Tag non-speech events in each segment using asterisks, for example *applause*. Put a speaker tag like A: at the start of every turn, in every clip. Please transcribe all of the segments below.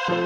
A: Krásný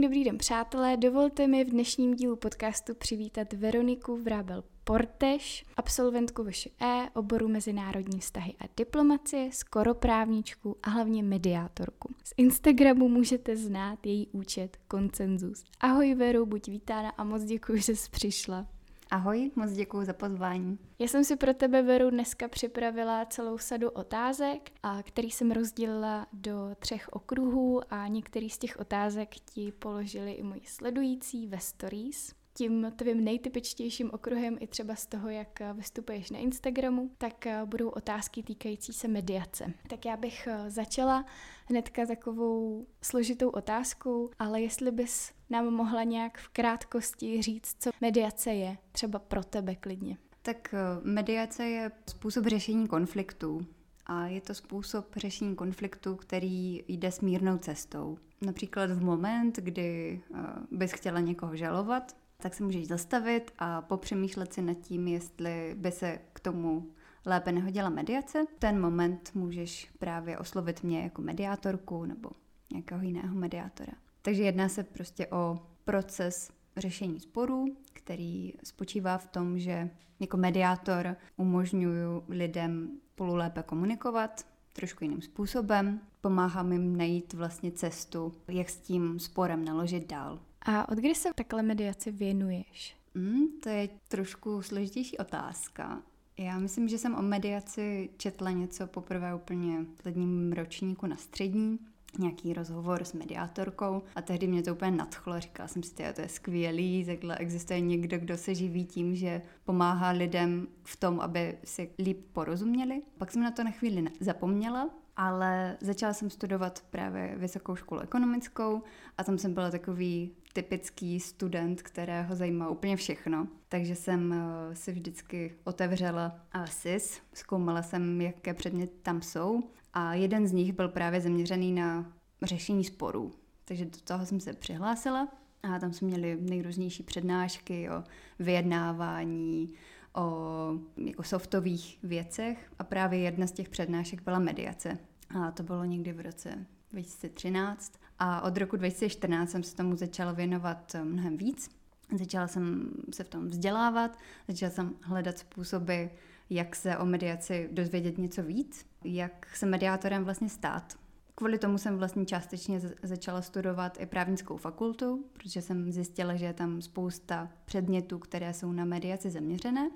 A: dobrý den, přátelé. Dovolte mi v dnešním dílu podcastu přivítat Veroniku Vrábel Porteš, absolventku VŠE, oboru mezinárodní vztahy a diplomacie, skoro právničku a hlavně mediátorku. Z Instagramu můžete znát její účet Koncenzus. Ahoj Veru, buď vítána a moc děkuji, že jsi přišla.
B: Ahoj, moc děkuji za pozvání.
A: Já jsem si pro tebe, Veru, dneska připravila celou sadu otázek, a který jsem rozdělila do třech okruhů a některý z těch otázek ti položili i moji sledující ve stories tím tvým nejtypičtějším okruhem i třeba z toho, jak vystupuješ na Instagramu, tak budou otázky týkající se mediace. Tak já bych začala hnedka takovou složitou otázkou, ale jestli bys nám mohla nějak v krátkosti říct, co mediace je, třeba pro tebe klidně.
B: Tak eh, mediace je způsob řešení konfliktů. A je to způsob řešení konfliktu, který jde smírnou cestou. Například v moment, kdy eh, bys chtěla někoho žalovat, tak se můžeš zastavit a popřemýšlet si nad tím, jestli by se k tomu lépe nehodila mediace. Ten moment můžeš právě oslovit mě jako mediátorku nebo nějakého jiného mediátora. Takže jedná se prostě o proces řešení sporů, který spočívá v tom, že jako mediátor umožňuju lidem spolu lépe komunikovat, trošku jiným způsobem. Pomáhám jim najít vlastně cestu, jak s tím sporem naložit dál.
A: A od kdy se takhle mediaci věnuješ?
B: Mm, to je trošku složitější otázka. Já myslím, že jsem o mediaci četla něco poprvé úplně v posledním ročníku na střední, nějaký rozhovor s mediátorkou a tehdy mě to úplně nadchlo. Říkala jsem si, to je skvělý, takhle existuje někdo, kdo se živí tím, že pomáhá lidem v tom, aby si líp porozuměli. Pak jsem na to na chvíli zapomněla, ale začala jsem studovat právě vysokou školu ekonomickou a tam jsem byla takový typický student, kterého zajímá úplně všechno. Takže jsem eh, si vždycky otevřela SIS, zkoumala jsem, jaké předměty tam jsou a jeden z nich byl právě zaměřený na řešení sporů. Takže do toho jsem se přihlásila a tam jsme měli nejrůznější přednášky o vyjednávání, o jako softových věcech a právě jedna z těch přednášek byla mediace. A to bylo někdy v roce 2013 a od roku 2014 jsem se tomu začala věnovat eh, mnohem víc. Začala jsem se v tom vzdělávat, začala jsem hledat způsoby, jak se o mediaci dozvědět něco víc, jak se mediátorem vlastně stát. Kvůli tomu jsem vlastně částečně začala studovat i právnickou fakultu, protože jsem zjistila, že je tam spousta předmětů, které jsou na mediaci zaměřené.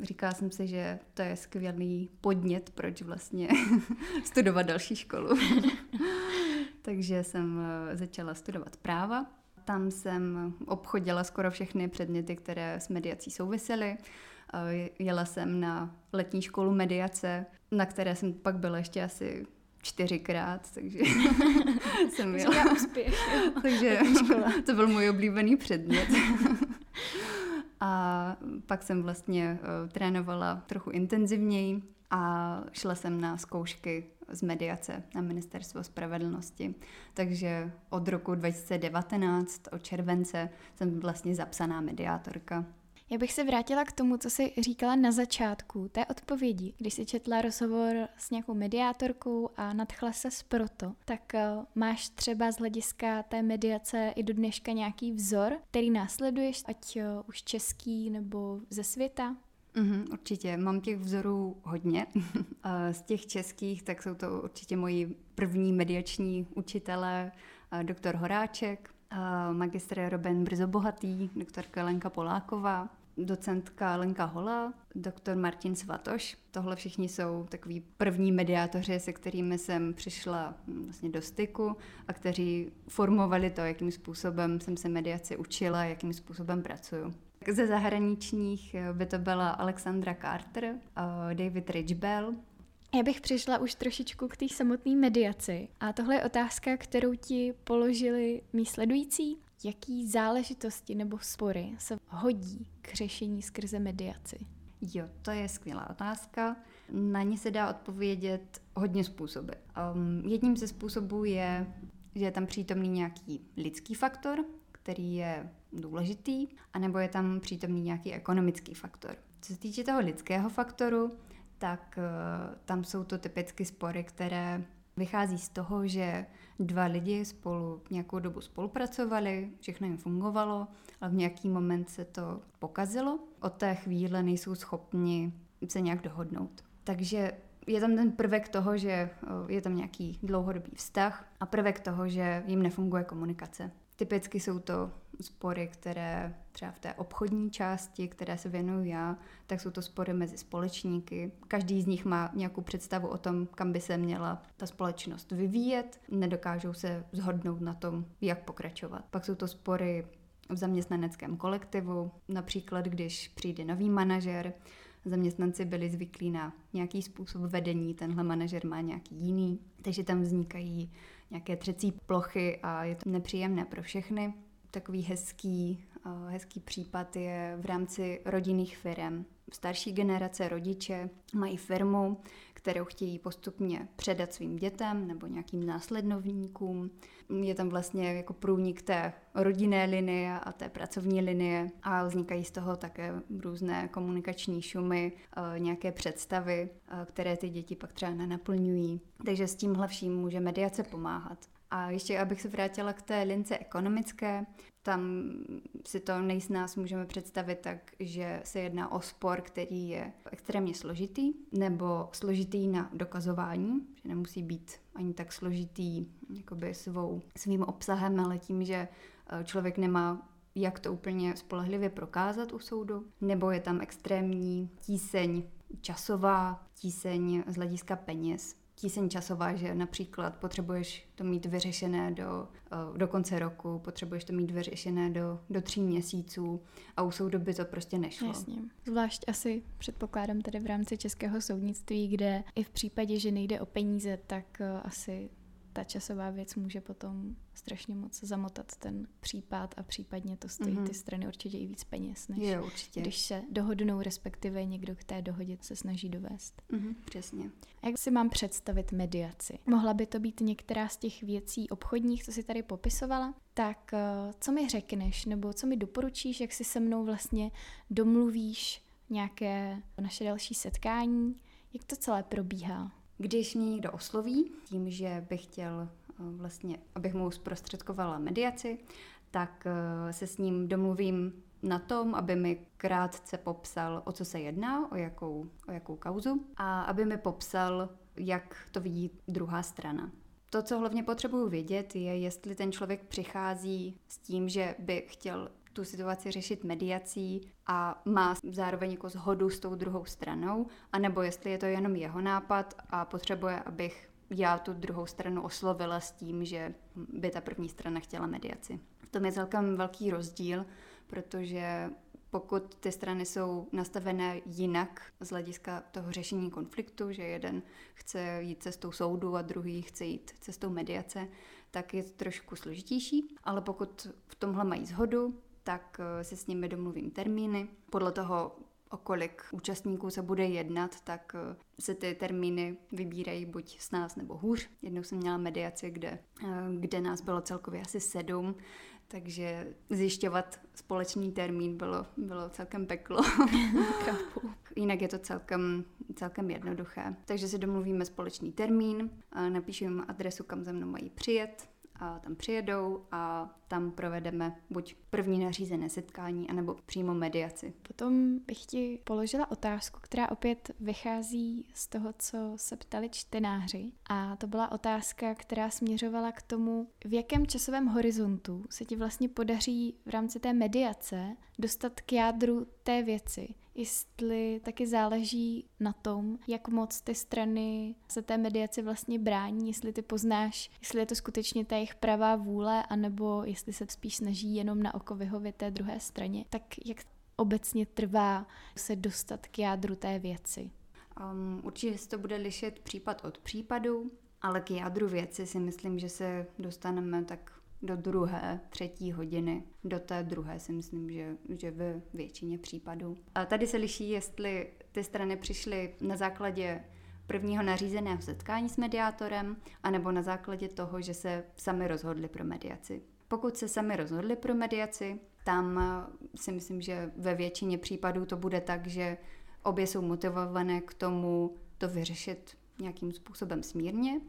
B: Říkala jsem si, že to je skvělý podnět, proč vlastně *laughs* studovat další školu. *laughs* Takže jsem eh, začala studovat práva. Tam jsem obchodila skoro všechny předměty, které s mediací souvisely. Eh, jela jsem na letní školu mediace, na které jsem pak byla ještě asi čtyřikrát, takže *laughs* jsem
A: jela. úspěch.
B: takže to byl můj oblíbený předmět. A pak jsem vlastně uh, trénovala trochu intenzivněji a šla jsem na zkoušky z mediace na Ministerstvo spravedlnosti. Takže od roku 2019, od července, jsem vlastně zapsaná mediátorka.
A: Já bych se vrátila k tomu, co jsi říkala na začátku té odpovědi, když jsi četla rozhovor s nějakou mediátorkou a nadchla se proto, tak eh, máš třeba z hlediska té mediace i do dneška nějaký vzor, který následuješ, ať eh, už český nebo ze světa?
B: Mm, určitě, mám těch vzorů hodně. *laughs* z těch českých, tak jsou to určitě moji první mediační učitelé, doktor Horáček, magistr Roben Brzobohatý, doktorka Lenka Poláková, docentka Lenka Hola, doktor Martin Svatoš. Tohle všichni jsou takový první mediátoři, se kterými jsem přišla hm, vlastně do styku a kteří formovali to, jakým způsobem jsem se mediaci učila, jakým způsobem pracuju. Ze zahraničních eh, by to byla Alexandra Carter, eh, David Ridgebell,
A: já bych přišla už trošičku k té samotné mediaci. A tohle je otázka, kterou ti položili mý sledující. Jaký záležitosti nebo spory se hodí k řešení skrze mediaci?
B: Jo, to je skvělá otázka. Na ní se dá odpovědět hodně způsoby. Um, jedním ze způsobů je, že je tam přítomný nějaký lidský faktor, který je důležitý, anebo je tam přítomný nějaký ekonomický faktor. Co se týče toho lidského faktoru, tak uh, tam jsou to typicky spory, které vychází z toho, že dva lidi spolu nějakou dobu spolupracovali, všechno jim fungovalo, ale v nějaký moment se to pokazilo. Od té chvíle nejsou schopni se nějak dohodnout. Takže je tam ten prvek toho, že eh, je tam nějaký dlouhodobý vztah a prvek toho, že jim nefunguje komunikace. Typicky jsou to spory, které třeba v té obchodní části, které se věnuju já, tak jsou to spory mezi společníky. Každý z nich má nějakou představu o tom, kam by se měla ta společnost vyvíjet. Nedokážou se zhodnout na tom, jak pokračovat. Pak jsou to spory v zaměstnaneckém kolektivu, například když přijde nový manažer, zaměstnanci byli zvyklí na nějaký způsob vedení, tenhle manažer má nějaký jiný, takže tam vznikají nějaké třecí plochy a je to nepříjemné pro všechny. Takový hezký, eh, hezký případ je v rámci rodinných firm. Starší generace rodiče mají firmu, kterou chtějí postupně předat svým dětem nebo nějakým následovníkům. Je tam vlastně jako průnik té rodinné linie a té pracovní linie a vznikají z toho také různé komunikační šumy, eh, nějaké představy, eh, které ty děti pak třeba nenaplňují. Takže s tímhle vším může mediace pomáhat. A ještě abych se vrátila k té lince ekonomické, tam si to nejsnáz můžeme představit tak, že se jedná o spor, který je extrémně složitý, nebo složitý na dokazování, že nemusí být ani tak složitý jakoby svou, svým obsahem, ale tím, že eh, člověk nemá jak to úplně spolehlivě prokázat u soudu, nebo je tam extrémní tíseň časová, tíseň z hlediska peněz, tíseň časová, že například potřebuješ to mít vyřešené do, eh, do konce roku, potřebuješ to mít vyřešené do, do tří měsíců a u soudu by to prostě nešlo.
A: Jasně. Zvlášť asi předpokládám tady v rámci českého soudnictví, kde i v případě, že nejde o peníze, tak eh, asi ta časová věc může potom strašně moc zamotat ten případ a případně to stojí mm-hmm. ty strany určitě i víc peněz, než
B: je, určitě.
A: když se dohodnou, respektive někdo k té dohodě se snaží dovést.
B: Mm-hmm, přesně.
A: A jak si mám představit mediaci? Mohla by to být některá z těch věcí obchodních, co si tady popisovala? Tak eh, co mi řekneš, nebo co mi doporučíš, jak si se mnou vlastně domluvíš nějaké naše další setkání? Jak to celé probíhá?
B: Když mě někdo osloví tím, že bych chtěl eh, vlastně, abych mu zprostředkovala mediaci, tak eh, se s ním domluvím na tom, aby mi krátce popsal, o co se jedná, o jakou, o jakou kauzu a aby mi popsal, jak to vidí druhá strana. To, co hlavně potřebuju vědět, je, jestli ten člověk přichází s tím, že by chtěl tu situaci řešit mediací a má zároveň jako zhodu s tou druhou stranou, anebo jestli je to jenom jeho nápad a potřebuje, abych já tu druhou stranu oslovila s tím, že by ta první strana chtěla mediaci. V tom je celkem velký rozdíl, protože pokud ty strany jsou nastavené jinak z hlediska toho řešení konfliktu, že jeden chce jít cestou soudu a druhý chce jít cestou mediace, tak je to trošku složitější. Ale pokud v tomhle mají zhodu, tak eh, se s nimi domluvím termíny. Podle toho, o kolik účastníků se bude jednat, tak eh, se ty termíny vybírají buď s nás nebo hůř. Jednou jsem měla mediaci, kde, eh, kde nás bylo celkově asi sedm, takže zjišťovat společný termín bylo, bylo celkem peklo. *laughs* Jinak je to celkem, celkem jednoduché. Takže si domluvíme společný termín, napíšu jim adresu, kam ze mnou mají přijet, a tam přijedou a tam provedeme buď první nařízené setkání, anebo přímo mediaci.
A: Potom bych ti položila otázku, která opět vychází z toho, co se ptali čtenáři. A to byla otázka, která směřovala k tomu, v jakém časovém horizontu se ti vlastně podaří v rámci té mediace dostat k jádru té věci jestli taky záleží na tom, jak moc ty strany se té mediaci vlastně brání, jestli ty poznáš, jestli je to skutečně ta jejich pravá vůle, anebo jestli se spíš snaží jenom na oko vyhovět té druhé straně. Tak jak obecně trvá se dostat k jádru té věci?
B: Um, určitě se to bude lišit případ od případu, ale k jádru věci si myslím, že se dostaneme tak do druhé, třetí hodiny. Do té druhé si myslím, že, že ve většině případů. A tady se liší, jestli ty strany přišly na základě prvního nařízeného setkání s mediátorem, anebo na základě toho, že se sami rozhodli pro mediaci. Pokud se sami rozhodli pro mediaci, tam eh, si myslím, že ve většině případů to bude tak, že obě jsou motivované k tomu to vyřešit nějakým způsobem smírně.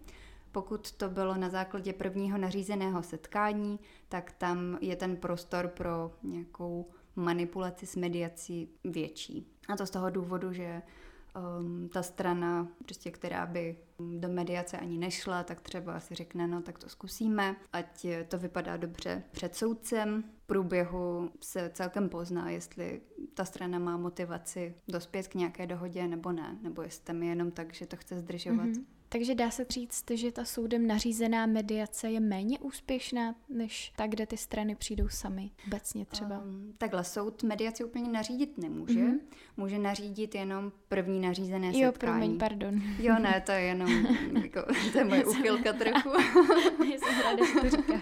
B: Pokud to bylo na základě prvního nařízeného setkání, tak tam je ten prostor pro nějakou manipulaci s mediací větší. A to z toho důvodu, že um, ta strana, prostě, která by do mediace ani nešla, tak třeba si řekne, no tak to zkusíme, ať to vypadá dobře před soudcem. V průběhu se celkem pozná, jestli ta strana má motivaci dospět k nějaké dohodě nebo ne, nebo jestli tam je jenom tak, že to chce zdržovat. Mm-hmm.
A: Takže dá se říct, že ta soudem nařízená mediace je méně úspěšná, než ta, kde ty strany přijdou sami, obecně třeba? Um,
B: takhle, soud mediaci úplně nařídit nemůže. Mm-hmm. Může nařídit jenom první nařízené
A: jo, setkání. Jo, promiň, pardon.
B: Jo, ne, to je jenom, *laughs* jako, to je moje uchylka trochu. *laughs*
A: jsem ráda, že to říká.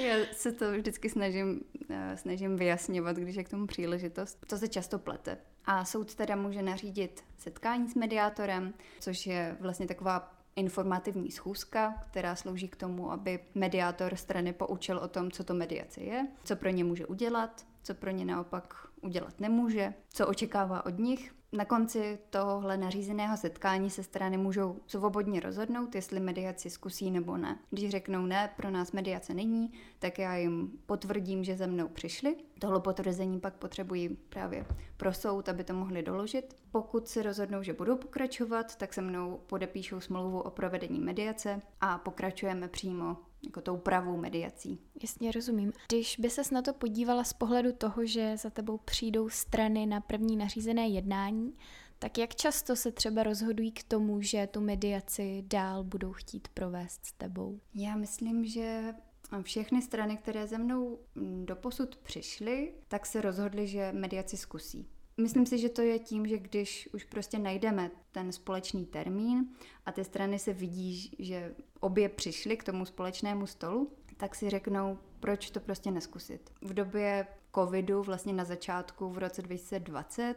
B: Já se to vždycky snažím, uh, snažím vyjasňovat, když je k tomu příležitost. To se často plete. A soud teda může nařídit setkání s mediátorem, což je vlastně taková informativní schůzka, která slouží k tomu, aby mediátor strany poučil o tom, co to mediace je, co pro ně může udělat, co pro ně naopak udělat nemůže, co očekává od nich. Na konci tohohle nařízeného setkání se strany můžou svobodně rozhodnout, jestli mediaci zkusí nebo ne. Když řeknou ne, pro nás mediace není, tak já jim potvrdím, že ze mnou přišli. Tohle potvrzení pak potřebují právě pro soud, aby to mohli doložit. Pokud si rozhodnou, že budou pokračovat, tak se mnou podepíšou smlouvu o provedení mediace a pokračujeme přímo jako tou pravou mediací.
A: Jasně rozumím. Když by ses na to podívala z pohledu toho, že za tebou přijdou strany na první nařízené jednání, tak jak často se třeba rozhodují k tomu, že tu mediaci dál budou chtít provést s tebou?
B: Já myslím, že všechny strany, které ze mnou doposud přišly, tak se rozhodly, že mediaci zkusí. Myslím si, že to je tím, že když už prostě najdeme ten společný termín a ty strany se vidí, že obě přišly k tomu společnému stolu, tak si řeknou, proč to prostě neskusit. V době covidu, vlastně na začátku v roce 2020,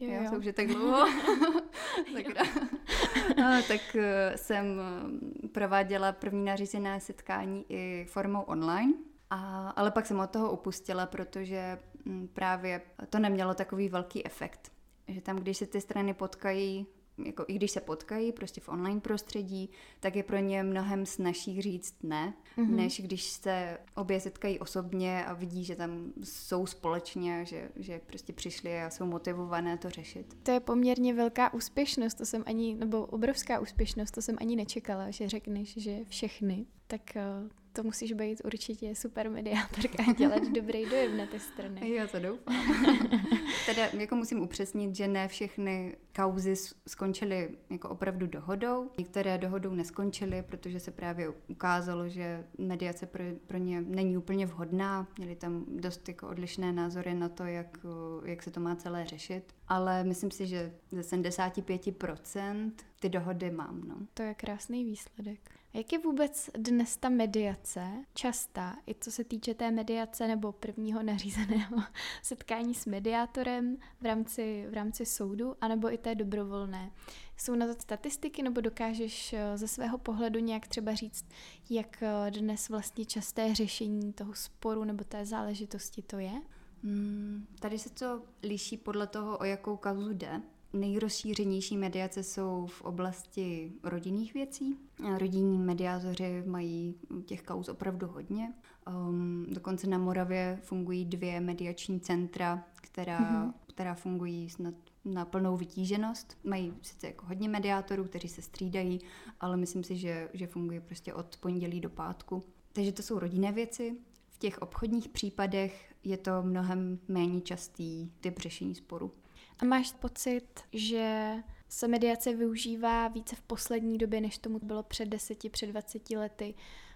B: jo, jo. to už je tak *laughs* dlouho, tak, a, tak eh, jsem eh, prováděla první nařízené setkání i formou online, a, ale pak jsem od toho upustila, protože právě to nemělo takový velký efekt. Že tam, když se ty strany potkají, jako i když se potkají prostě v online prostředí, tak je pro ně mnohem snažší říct ne, mm-hmm. než když se obě setkají osobně a vidí, že tam jsou společně, že, že prostě přišli a jsou motivované to řešit.
A: To je poměrně velká úspěšnost, to jsem ani, nebo obrovská úspěšnost, to jsem ani nečekala, že řekneš, že všechny. Tak eh, to musíš být určitě super mediátorka a dělat *laughs* dobrý dojem na ty strany.
B: Já to doufám. *laughs* teda jako musím upřesnit, že ne všechny kauzy skončily jako opravdu dohodou. Některé dohodou neskončily, protože se právě ukázalo, že mediace pro, pro ně není úplně vhodná. Měli tam dost jako odlišné názory na to, jak, jak se to má celé řešit. Ale myslím si, že ze 75% ty dohody mám. No.
A: To je krásný výsledek. Jak je vůbec dnes ta mediace častá, i co se týče té mediace nebo prvního nařízeného *laughs* setkání s mediátorem v rámci, v rámci soudu, anebo i té dobrovolné? Jsou na to statistiky, nebo dokážeš eh, ze svého pohledu nějak třeba říct, jak eh, dnes vlastně časté řešení toho sporu nebo té záležitosti to je?
B: Hmm, tady se to liší podle toho, o jakou kauzu jde. Nejrozšířenější mediace jsou v oblasti rodinných věcí. Rodinní mediátoři mají těch kauz opravdu hodně. Um, dokonce na Moravě fungují dvě mediační centra, která, mm-hmm. která fungují snad na plnou vytíženost. Mají sice jako hodně mediátorů, kteří se střídají, ale myslím si, že, že funguje prostě od pondělí do pátku. Takže to jsou rodinné věci. V těch obchodních případech je to mnohem méně častý typ řešení sporu.
A: A máš pocit, že se mediace využívá více v poslední době, než tomu bylo před deseti, před dvaceti lety?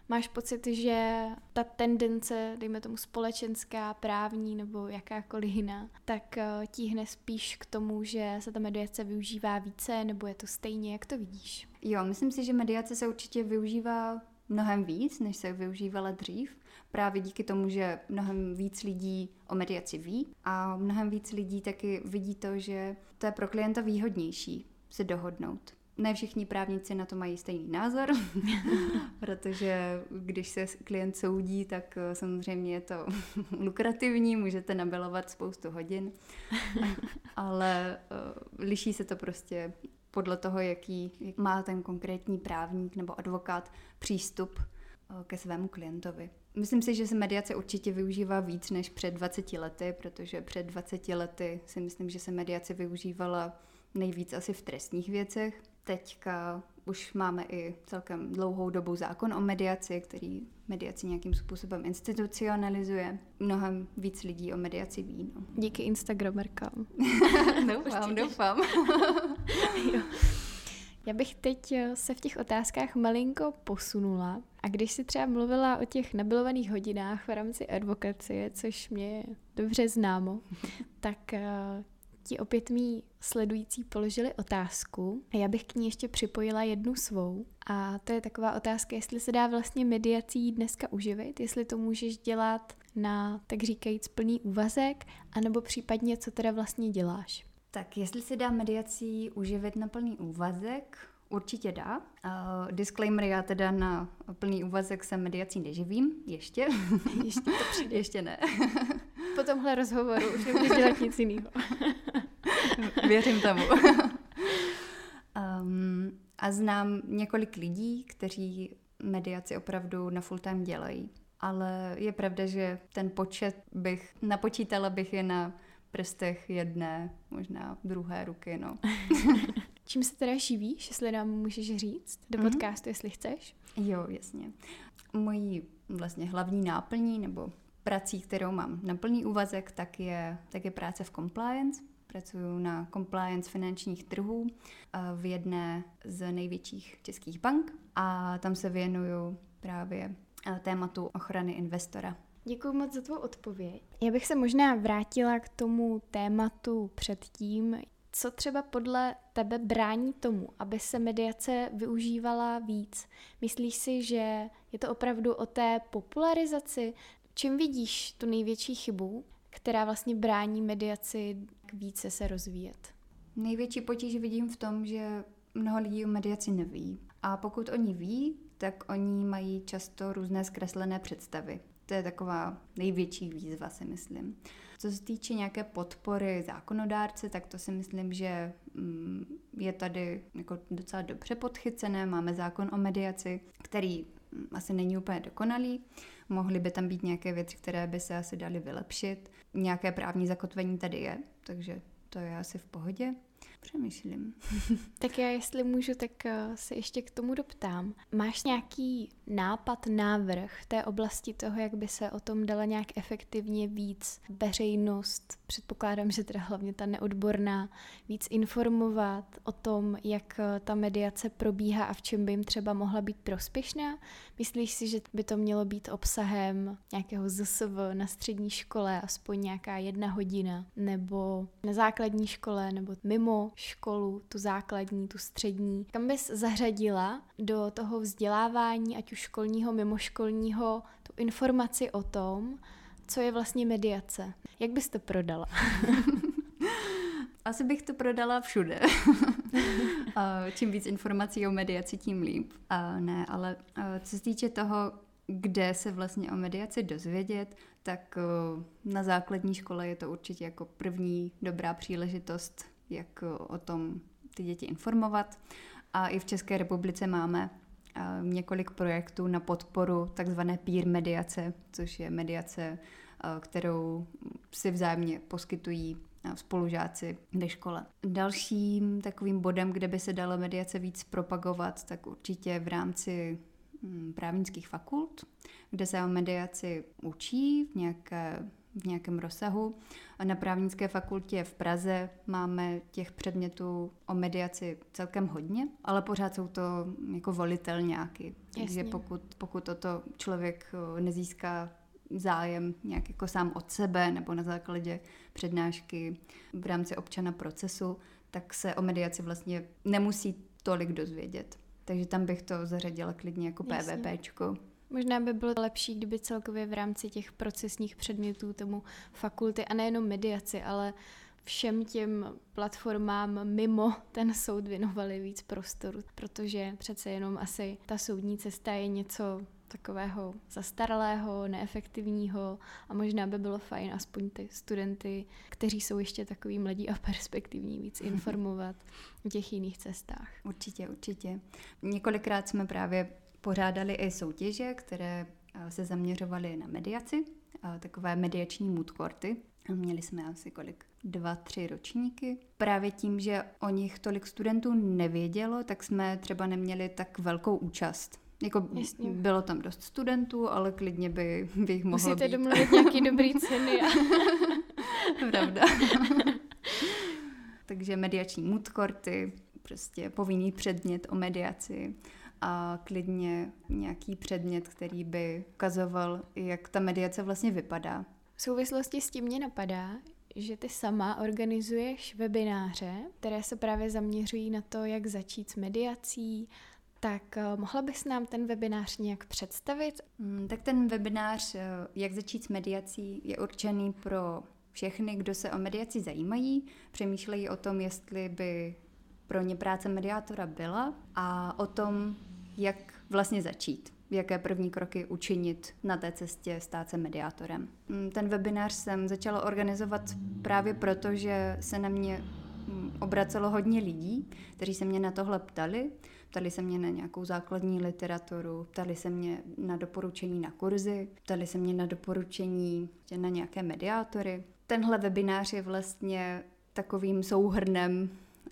A: Máš pocit, že ta tendence, dejme tomu společenská, právní nebo jakákoliv jiná, tak eh, tíhne spíš k tomu, že se ta mediace využívá více, nebo je to stejně, jak to vidíš?
B: Jo, myslím si, že mediace se určitě využívá mnohem víc, než se využívala dřív právě díky tomu, že mnohem víc lidí o mediaci ví a mnohem víc lidí taky vidí to, že to je pro klienta výhodnější se dohodnout. Ne všichni právníci na to mají stejný názor, *laughs* protože když se klient soudí, tak eh, samozřejmě je to *laughs* lukrativní, můžete nabelovat spoustu hodin, *laughs* ale uh, liší se to prostě podle toho, jaký jak má ten konkrétní právník nebo advokát přístup ke svému klientovi. Myslím si, že se mediace určitě využívá víc než před 20 lety, protože před 20 lety si myslím, že se mediace využívala nejvíc asi v trestních věcech. Teďka už máme i celkem dlouhou dobu zákon o mediaci, který mediaci nějakým způsobem institucionalizuje. Mnohem víc lidí o mediaci ví. No.
A: Díky Instagramerkám. *laughs*
B: doufám, doufám. *laughs*
A: Já bych teď eh, se v těch otázkách malinko posunula a když si třeba mluvila o těch nabilovaných hodinách v rámci advokacie, což mě je dobře známo, *laughs* tak eh, ti opět mý sledující položili otázku a já bych k ní ještě připojila jednu svou. A to je taková otázka, jestli se dá vlastně mediací dneska uživit, jestli to můžeš dělat na, tak říkajíc, plný úvazek, anebo případně, co teda vlastně děláš.
B: Tak jestli se dá mediací uživit na plný úvazek, určitě dá. Uh, disclaimer, já teda na plný úvazek se mediací neživím, ještě. *laughs*
A: Ještě to přijde.
B: ještě ne.
A: Po tomhle rozhovoru už nebudeš *laughs* dělat nic jiného.
B: Věřím tomu. um, *laughs* a znám několik lidí, kteří mediaci opravdu na full time dělají. Ale je pravda, že ten počet bych, napočítala bych je na prstech jedné, možná druhé ruky, no. *laughs*
A: Čím se teda živíš, jestli nám můžeš říct do mm-hmm. podcastu, jestli chceš?
B: Jo, jasně. Mojí vlastně hlavní náplní nebo prací, kterou mám na plný úvazek, tak je, tak je práce v compliance. Pracuji na compliance finančních trhů eh, v jedné z největších českých bank a tam se věnuju právě eh, tématu ochrany investora.
A: Děkuji moc za tvou odpověď. Já bych se možná vrátila k tomu tématu předtím, co třeba podle tebe brání tomu, aby se mediace využívala víc? Myslíš si, že je to opravdu o té popularizaci? Čím vidíš tu největší chybu, která vlastně brání mediaci více se rozvíjet?
B: Největší potíž vidím v tom, že mnoho lidí o mediaci neví. A pokud oni ví, tak oni mají často různé zkreslené představy. To je taková největší výzva, si myslím. Co se týče nějaké podpory zákonodárce, tak to si myslím, že mm, je tady jako docela dobře podchycené. Máme zákon o mediaci, který mm, asi není úplně dokonalý. Mohly by tam být nějaké věci, které by se asi daly vylepšit. Nějaké právní zakotvení tady je, takže to je asi v pohodě. Přemýšlím. *laughs*
A: tak já, jestli můžu, tak eh, se ještě k tomu doptám. Máš nějaký nápad, návrh té oblasti toho, jak by se o tom dala nějak efektivně víc veřejnost, předpokládám, že teda hlavně ta neodborná, víc informovat o tom, jak eh, ta mediace probíhá a v čem by jim třeba mohla být prospěšná? Myslíš si, že by to mělo být obsahem nějakého ZSV na střední škole, aspoň nějaká jedna hodina, nebo na základní škole, nebo mimo školu, tu základní, tu střední? Kam bys zařadila do toho vzdělávání, ať už školního, mimoškolního, tu informaci o tom, co je vlastně mediace? Jak bys to prodala? *laughs*
B: Asi bych to prodala všude. *laughs* Čím víc informací o mediaci, tím líp. Ne, ale co se týče toho, kde se vlastně o mediaci dozvědět, tak na základní škole je to určitě jako první dobrá příležitost, jak o tom ty děti informovat. A i v České republice máme několik projektů na podporu takzvané peer mediace, což je mediace, kterou si vzájemně poskytují spolužáci ve škole. Dalším takovým bodem, kde by se dalo mediace víc propagovat, tak určitě v rámci mm, právnických fakult, kde se o mediaci učí v nějaké v nějakém rozsahu. A na právnické fakultě v Praze máme těch předmětů o mediaci celkem hodně, ale pořád jsou to jako volitelňáky. Takže pokud, pokud toto člověk nezíská zájem nějak jako sám od sebe nebo na základě přednášky v rámci občana procesu, tak se o mediaci vlastně nemusí tolik dozvědět. Takže tam bych to zařadila klidně jako PVPčko.
A: Možná by bylo lepší, kdyby celkově v rámci těch procesních předmětů tomu fakulty, a nejenom mediaci, ale všem těm platformám mimo ten soud věnovali víc prostoru, protože přece jenom asi ta soudní cesta je něco takového zastaralého, neefektivního a možná by bylo fajn aspoň ty studenty, kteří jsou ještě takový mladí a perspektivní, víc informovat o těch jiných cestách.
B: Určitě, určitě. Několikrát jsme právě pořádali i soutěže, které eh, se zaměřovaly na mediaci, eh, takové mediační mood courty. Měli jsme asi kolik? Dva, tři ročníky. Právě tím, že o nich tolik studentů nevědělo, tak jsme třeba neměli tak velkou účast. Jako Jasně. bylo tam dost studentů, ale klidně by, by jich mohlo
A: Musíte
B: být.
A: domluvit nějaký dobrý ceny. *laughs* A...
B: Pravda. Takže mediační mood courty, prostě povinný předmět o mediaci a klidně nějaký předmět, který by ukazoval, jak ta mediace vlastně vypadá.
A: V souvislosti s tím mě napadá, že ty sama organizuješ webináře, které se právě zaměřují na to, jak začít s mediací, tak uh, mohla bys nám ten webinář nějak představit?
B: Mm, tak ten webinář, eh, jak začít s mediací, je určený pro všechny, kdo se o mediaci zajímají, přemýšlejí o tom, jestli by pro ně práce mediátora byla a o tom, jak vlastně začít jaké první kroky učinit na té cestě stát se mediátorem. Mm, ten webinář jsem začala organizovat právě proto, že se na mě mm, obracelo hodně lidí, kteří se mě na tohle ptali. Ptali se mě na nějakou základní literaturu, ptali se mě na doporučení na kurzy, ptali se mě na doporučení na nějaké mediátory. Tenhle webinář je vlastně takovým souhrnem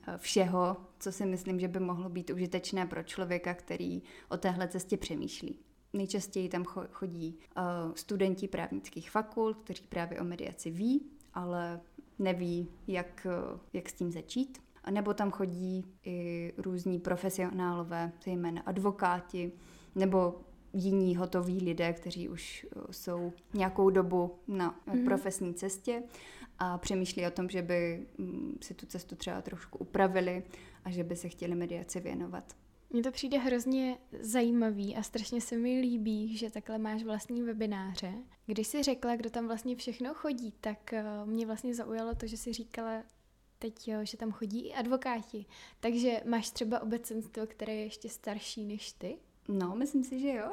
B: eh, všeho, co si myslím, že by mohlo být užitečné pro člověka, který o téhle cestě přemýšlí. Nejčastěji tam chodí uh, studenti právnických fakult, kteří právě o mediaci ví, ale neví, jak, uh, jak s tím začít. A nebo tam chodí i různí profesionálové, zejména advokáti, nebo jiní hotoví lidé, kteří už uh, jsou nějakou dobu na mm-hmm. profesní cestě a přemýšlí o tom, že by mm, si tu cestu třeba trošku upravili a že by se chtěli mediaci věnovat.
A: Mně to přijde hrozně zajímavý a strašně se mi líbí, že takhle máš vlastní webináře. Když jsi řekla, kdo tam vlastně všechno chodí, tak eh, mě vlastně zaujalo to, že jsi říkala teď, jo, že tam chodí i advokáti. Takže máš třeba obecenstvo, které je ještě starší než ty?
B: No, myslím si, že jo.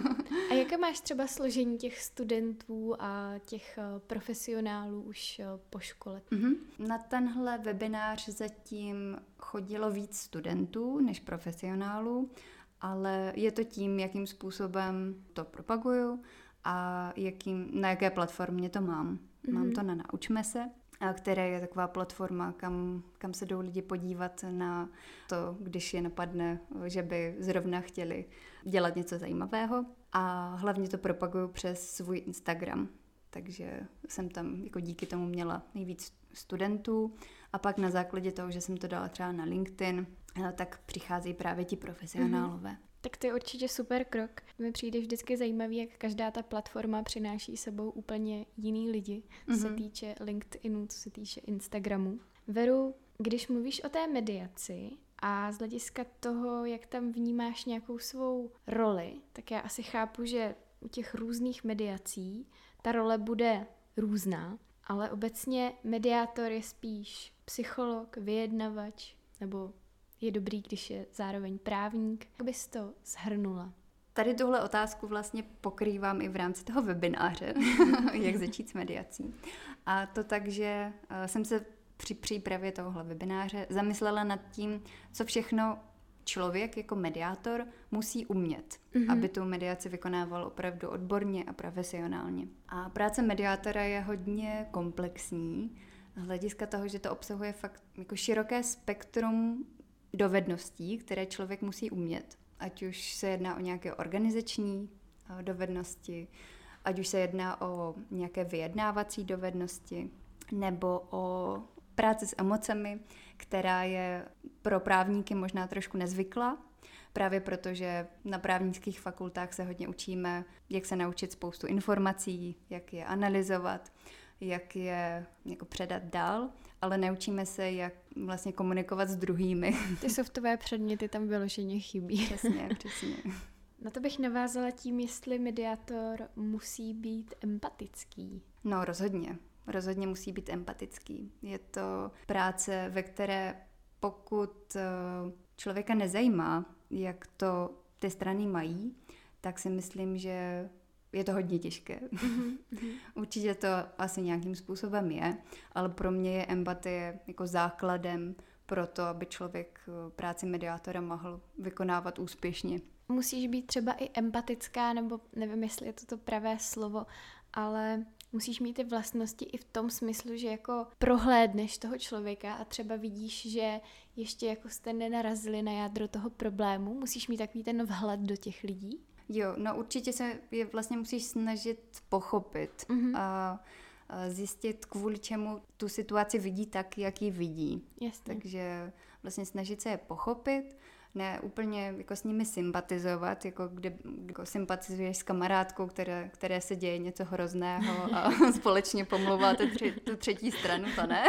B: *laughs*
A: a jaké máš třeba složení těch studentů a těch eh, profesionálů už eh, po škole?
B: Mm-hmm. Na tenhle webinář zatím chodilo víc studentů než profesionálů, ale je to tím, jakým způsobem to propaguju a jakým, na jaké platformě to mám. Mm-hmm. Mám to na Naučme se, které je taková platforma, kam, kam se jdou lidi podívat na to, když je napadne, že by zrovna chtěli dělat něco zajímavého. A hlavně to propaguju přes svůj Instagram, takže jsem tam jako díky tomu měla nejvíc studentů a pak na základě toho, že jsem to dala třeba na LinkedIn, eh, tak přicházejí právě ti profesionálové. Mm-hmm.
A: Tak to je určitě super krok. Mi přijde vždycky zajímavý, jak každá ta platforma přináší sebou úplně jiný lidi, co mm-hmm. se mhm. týče LinkedInu, co se týče Instagramu. Veru, když mluvíš o té mediaci a z hlediska toho, jak tam vnímáš nějakou svou roli, tak já asi chápu, že u těch různých mediací ta role bude různá, ale obecně mediátor je spíš psycholog, vyjednavač nebo je dobrý, když je zároveň právník. Jak bys to zhrnula?
B: Tady tuhle otázku vlastně pokrývám i v rámci toho webináře, *laughs* jak začít s mediací. A to tak, že eh, jsem se při přípravě tohohle webináře zamyslela nad tím, co všechno člověk jako mediátor musí umět, mm-hmm. aby tu mediaci vykonával opravdu odborně a profesionálně. A práce mediátora je hodně komplexní, z hlediska toho, že to obsahuje fakt jako široké spektrum dovedností, které člověk musí umět. Ať už se jedná o nějaké organizační eh, dovednosti, ať už se jedná o nějaké vyjednávací dovednosti, nebo o práci s emocemi, která je pro právníky možná trošku nezvyklá, právě protože na právnických fakultách se hodně učíme, jak se naučit spoustu informací, jak je analyzovat, jak je jako předat dál, ale neučíme se, jak vlastně komunikovat s druhými. *laughs*
A: Ty softové předměty tam vyloženě chybí.
B: Přesně, *laughs* přesně.
A: Na to bych navázala tím, jestli mediátor musí být empatický.
B: No rozhodně. rozhodně musí být empatický. Je to práce, ve které pokud eh, člověka nezajímá, jak to ty strany mají, tak si myslím, že je to hodně těžké. Mm-hmm. *laughs* Určitě to asi nějakým způsobem je, ale pro mě je empatie jako základem pro to, aby člověk eh, práci mediátora mohl vykonávat úspěšně.
A: Musíš být třeba i empatická, nebo nevím, jestli je to to pravé slovo, ale musíš mít ty vlastnosti i v tom smyslu, že jako prohlédneš toho člověka a třeba vidíš, že ještě jako jste nenarazili na jádro toho problému, musíš mít takový ten vhled do těch lidí.
B: Jo, no určitě se je vlastně musíš snažit pochopit mm-hmm. a, a zjistit, kvůli čemu tu situaci vidí tak, jak ji vidí.
A: Jasně.
B: Takže vlastně snažit se je pochopit, ne úplně jako s nimi sympatizovat, jako kde jako sympatizuješ s kamarádkou, které, které se děje něco hrozného a *laughs* společně pomlouváte tři, tu třetí stranu, to ne.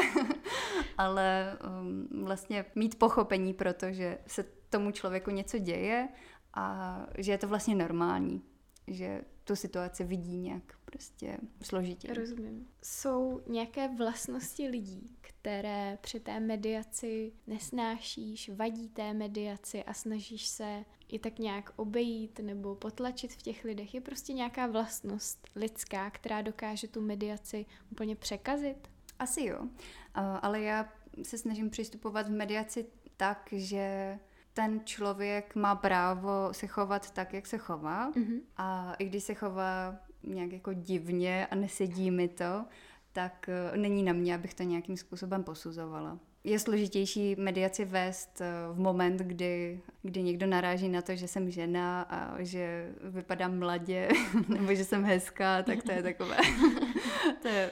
B: *laughs* Ale um, vlastně mít pochopení, protože se tomu člověku něco děje a že je to vlastně normální, že tu situaci vidí nějak prostě složitě.
A: Rozumím. Jsou nějaké vlastnosti lidí, které při té mediaci nesnášíš, vadí té mediaci a snažíš se i tak nějak obejít nebo potlačit v těch lidech. Je prostě nějaká vlastnost lidská, která dokáže tu mediaci úplně překazit?
B: Asi jo, ale já se snažím přistupovat v mediaci tak, že ten člověk má právo se chovat tak, jak se chová. Mm-hmm. A i když se chová nějak jako divně a nesedí mi to, tak uh, není na mě, abych to nějakým způsobem posuzovala. Je složitější mediaci vést uh, v moment, kdy, kdy někdo naráží na to, že jsem žena a že vypadám mladě, *laughs* nebo že jsem hezká, tak to je takové... *laughs*
A: to, je,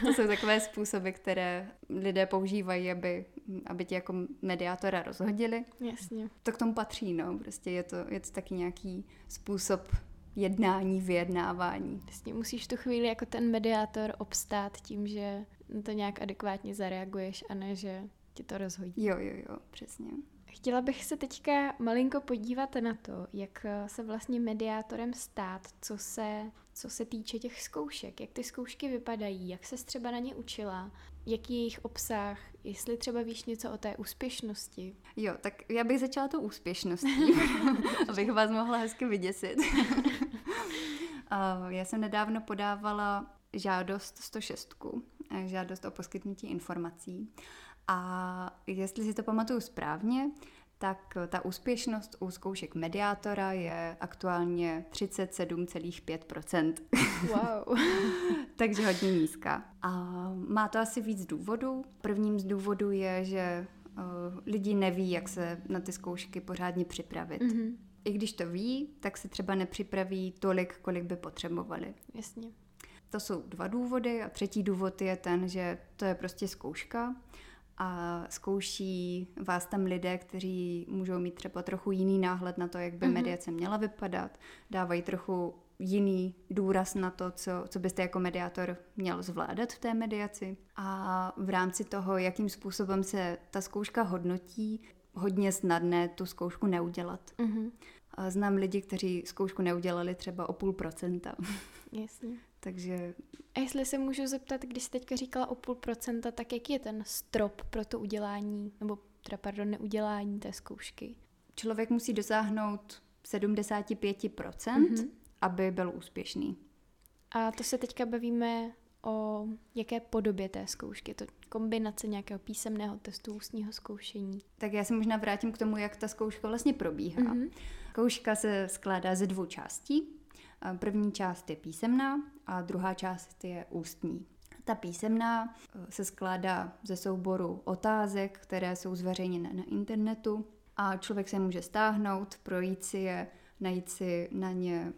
B: to jsou takové způsoby, které lidé používají, aby, aby tě jako mediátora rozhodili.
A: Jasně.
B: To k tomu patří, no. Prostě je to, je to taky nějaký způsob jednání, vyjednávání.
A: Vlastně musíš tu chvíli jako ten mediátor obstát tím, že to nějak adekvátně zareaguješ a ne, že ti to rozhodí.
B: Jo, jo, jo, přesně.
A: Chtěla bych se teďka malinko podívat na to, jak se vlastně mediátorem stát, co se, co se týče těch zkoušek, jak ty zkoušky vypadají, jak se třeba na ně učila, jaký je jejich obsah, jestli třeba víš něco o té úspěšnosti.
B: Jo, tak já bych začala tou úspěšností, *laughs* abych vás mohla hezky vyděsit. *laughs* já jsem nedávno podávala žádost 106, eh, žádost o poskytnutí informací. A jestli si to pamatuju správně, tak ta úspěšnost u zkoušek mediátora je aktuálně 37,5%.
A: Wow. *laughs*
B: Takže hodně nízká. A má to asi víc důvodů. Prvním z důvodů je, že uh, lidi neví, jak se na ty zkoušky pořádně připravit. Mm-hmm. I když to ví, tak se třeba nepřipraví tolik, kolik by potřebovali.
A: Jasně.
B: To jsou dva důvody a třetí důvod je ten, že to je prostě zkouška a zkouší vás tam lidé, kteří můžou mít třeba trochu jiný náhled na to, jak by mm-hmm. mediace měla vypadat, dávají trochu jiný důraz na to, co, co byste jako mediátor měl zvládat v té mediaci. A v rámci toho, jakým způsobem se ta zkouška hodnotí, hodně snadné tu zkoušku neudělat. Mm-hmm. Znám lidi, kteří zkoušku neudělali třeba o půl procenta.
A: Jasně.
B: Takže...
A: A jestli se můžu zeptat, když jsi teďka říkala o půl procenta, tak jaký je ten strop pro to udělání, nebo teda pardon, neudělání té zkoušky?
B: Člověk musí dosáhnout 75%, mm-hmm. aby byl úspěšný.
A: A to se teďka bavíme o jaké podobě té zkoušky? To kombinace nějakého písemného testu, ústního zkoušení?
B: Tak já se možná vrátím k tomu, jak ta zkouška vlastně probíhá. Mm-hmm. Zkouška se skládá ze dvou částí. První část je písemná a druhá část je ústní. Ta písemná eh, se skládá ze souboru otázek, které jsou zveřejněné na internetu a člověk se může stáhnout, projít si je, najít si na ně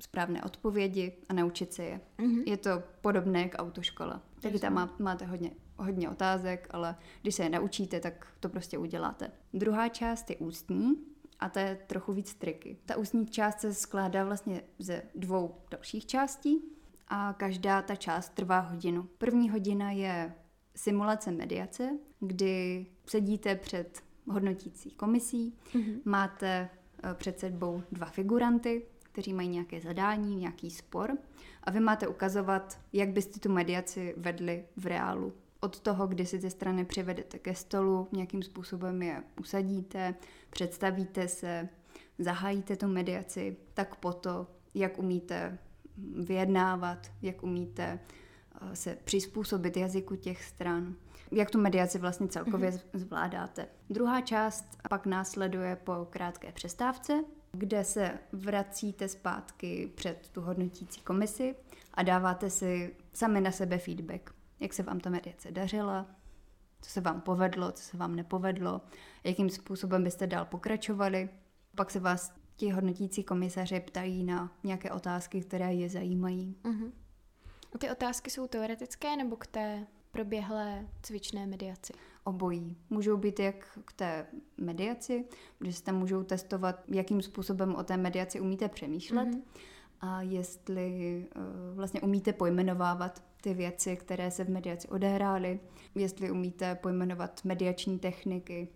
B: správné odpovědi a naučit se je. Mm-hmm. Je to podobné k autoškole. Taky tam má, máte hodně, hodně otázek, ale když se je naučíte, tak to prostě uděláte. Druhá část je ústní a to je trochu víc triky. Ta ústní část se skládá vlastně ze dvou dalších částí a každá ta část trvá hodinu. První hodina je simulace mediace, kdy sedíte před hodnotící komisí, mm-hmm. máte eh, před sebou dva figuranty, kteří mají nějaké zadání, nějaký spor a vy máte ukazovat, jak byste tu mediaci vedli v reálu. Od toho, kdy si ty strany přivedete ke stolu, nějakým způsobem je usadíte, představíte se, zahájíte tu mediaci, tak po to, jak umíte vyjednávat, jak umíte eh, se přizpůsobit jazyku těch stran, jak tu mediaci vlastně celkově mm-hmm. zvládáte. Druhá část pak následuje po krátké přestávce, kde se vracíte zpátky před tu hodnotící komisi a dáváte si sami na sebe feedback. Jak se vám ta mediace dařila, co se vám povedlo, co se vám nepovedlo, jakým způsobem byste dál pokračovali. Pak se vás ti hodnotící komisaři ptají na nějaké otázky, které je zajímají.
A: Uh-huh. Ty otázky jsou teoretické nebo k té proběhlé cvičné mediaci?
B: Obojí. Můžou být jak k té mediaci, že se tam můžou testovat, jakým způsobem o té mediaci umíte přemýšlet mm-hmm. a jestli uh, vlastně umíte pojmenovávat ty věci, které se v mediaci odehrály, jestli umíte pojmenovat mediační techniky.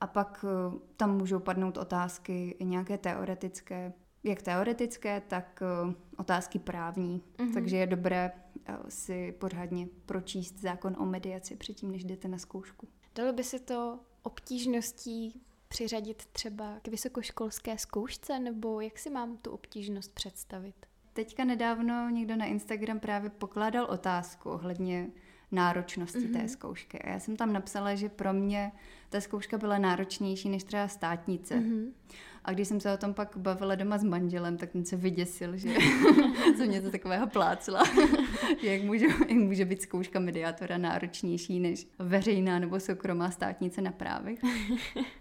B: A pak uh, tam můžou padnout otázky i nějaké teoretické, jak teoretické, tak uh, otázky právní. Mm-hmm. Takže je dobré si pořádně pročíst zákon o mediaci předtím, než jdete na zkoušku.
A: Dalo by se to obtížností přiřadit třeba k vysokoškolské zkoušce, nebo jak si mám tu obtížnost představit?
B: Teďka nedávno někdo na Instagram právě pokládal otázku ohledně náročnosti mm-hmm. té mhm. zkoušky. A já jsem tam napsala, že pro mě ta zkouška byla náročnější než třeba státnice. Mm-hmm. A když jsem se o tom pak bavila doma s manželem, tak ten se vyděsil, že *laughs* jsem něco takového plácla. *laughs* jak, může, jak může být zkouška mediátora náročnější než veřejná nebo soukromá státnice na právech. *laughs*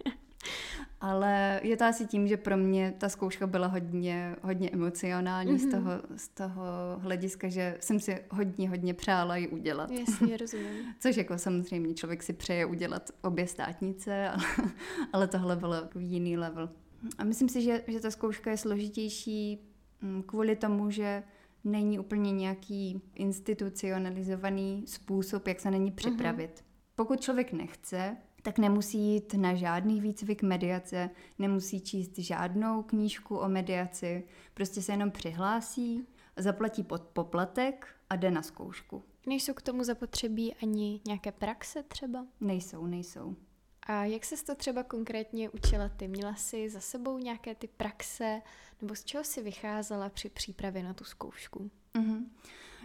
B: Ale je to asi tím, že pro mě ta zkouška byla hodně, hodně emocionální mm-hmm. z, mhm. toho, z toho hlediska, že jsem si hodně, hodně přála ji udělat.
A: Jasně, *laughs* rozumím.
B: Což jako samozřejmě člověk si přeje udělat obě státnice, ale, *laughs* ale tohle bylo jiný level. A myslím si, že, že ta zkouška je složitější mm, kvůli tomu, že není úplně nějaký institucionalizovaný způsob, jak se na ní připravit. Uh-huh. Pokud člověk nechce, tak nemusí jít na žádný výcvik mediace, nemusí číst žádnou knížku o mediaci, prostě se jenom přihlásí, zaplatí pod poplatek a jde na zkoušku.
A: Nejsou k tomu zapotřebí ani nějaké praxe třeba?
B: Nejsou, nejsou.
A: A jak se to třeba konkrétně učila ty? Měla jsi za sebou nějaké ty praxe, nebo z čeho jsi vycházela při přípravě na tu zkoušku?
B: Mm-hmm.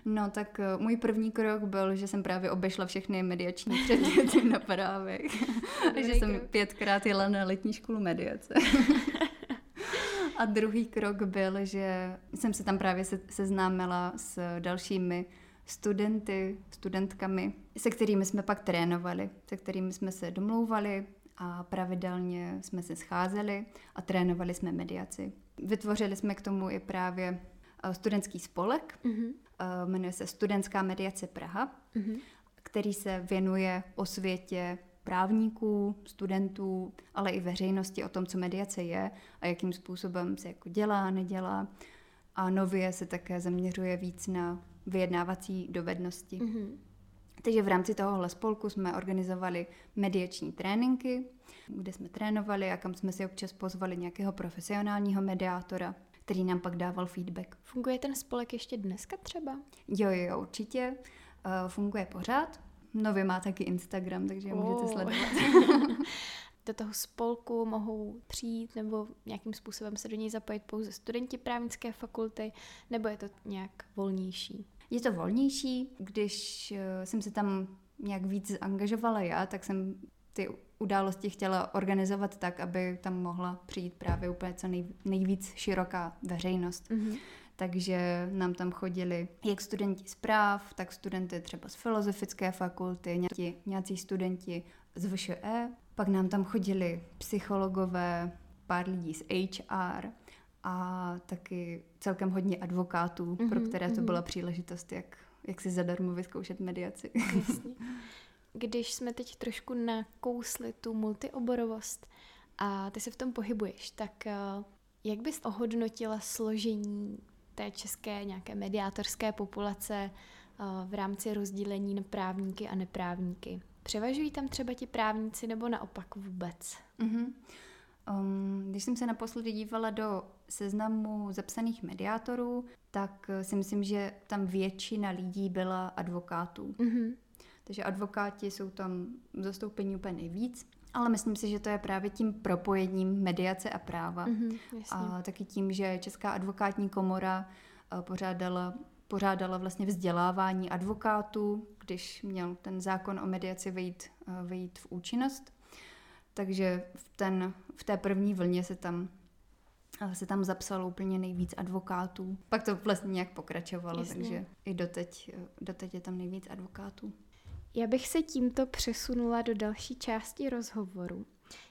B: No tak uh, můj první krok byl, že jsem právě obešla všechny mediační *laughs* předměty na právech. že jsem pětkrát jela na letní školu mediace. *laughs* A druhý krok byl, že jsem se tam právě se, seznámila s dalšími studenty, studentkami, se kterými jsme pak trénovali, se kterými jsme se domlouvali a pravidelně jsme se scházeli a trénovali jsme mediaci. Vytvořili jsme k tomu i právě eh, studentský spolek, mm-hmm. Jmenuje se Studentská mediace Praha, mm-hmm. který se věnuje o světě právníků, studentů, ale i veřejnosti o tom, co mediace je a jakým způsobem se jako dělá, nedělá. A nově se také zaměřuje víc na vyjednávací dovednosti. Mm-hmm. Takže v rámci tohohle spolku jsme organizovali mediační tréninky, kde jsme trénovali a kam jsme si občas pozvali nějakého profesionálního mediátora, který nám pak dával feedback.
A: Funguje ten spolek ještě dneska třeba?
B: Jo, jo, jo určitě. Uh, funguje pořád. Nově má taky Instagram, takže oh. můžete sledovat. *laughs*
A: do toho spolku mohou přijít nebo nějakým způsobem se do něj zapojit pouze studenti právnické fakulty, nebo je to nějak volnější?
B: Je to volnější, když eh, jsem se tam nějak víc angažovala já, tak jsem ty události chtěla organizovat tak, aby tam mohla přijít právě úplně co nej, nejvíc široká veřejnost. Mm-hmm. Takže nám tam chodili jak studenti z práv, tak studenty třeba z filozofické fakulty, nějací, nějací studenti z VŠE. Pak nám tam chodili psychologové, pár lidí z HR a taky celkem hodně advokátů, mm-hmm, pro které to mm-hmm. byla příležitost, jak, jak si zadarmo vyzkoušet mediaci.
A: Jasně. *laughs* Když jsme teď trošku nakousli tu multioborovost a ty se v tom pohybuješ, tak eh, jak bys ohodnotila složení té české nějaké mediátorské populace eh, v rámci rozdělení na právníky a neprávníky? Převažují tam třeba ti právníci nebo naopak vůbec? Mm-hmm.
B: Um, když jsem se naposledy dívala do seznamu zapsaných mediátorů, tak eh, si myslím, že tam většina lidí byla advokátů. Mm-hmm. Takže advokáti jsou tam zastoupení úplně nejvíc. Ale myslím si, že to je právě tím propojením mediace a práva. Mm-hmm, a taky tím, že Česká advokátní komora eh, pořádala, pořádala vlastně vzdělávání advokátů, když měl ten zákon o mediaci vejít, eh, vejít v účinnost. Takže v, ten, v té první vlně se tam se tam zapsalo úplně nejvíc advokátů. Pak to vlastně nějak pokračovalo, Jasně. takže i doteď, doteď je tam nejvíc advokátů.
A: Já bych se tímto přesunula do další části rozhovoru,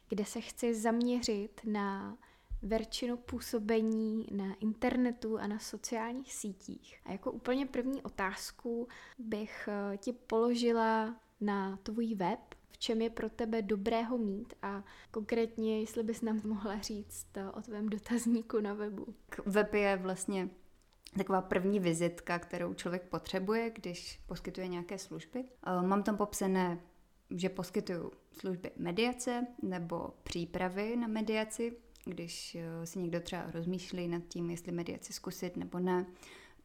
A: kde se chci zaměřit na verčinu působení na internetu a na sociálních sítích. A jako úplně první otázku bych eh, ti položila na tvůj web, v čem je pro tebe dobrého mít a konkrétně, jestli bys nám mohla říct eh, o tvém dotazníku na webu.
B: Web je vlastně taková první vizitka, kterou člověk potřebuje, když poskytuje nějaké služby. Eh, mám tam popsané, že poskytuju služby mediace nebo přípravy na mediaci, když eh, si někdo třeba rozmýšlí nad tím, jestli mediaci zkusit nebo ne,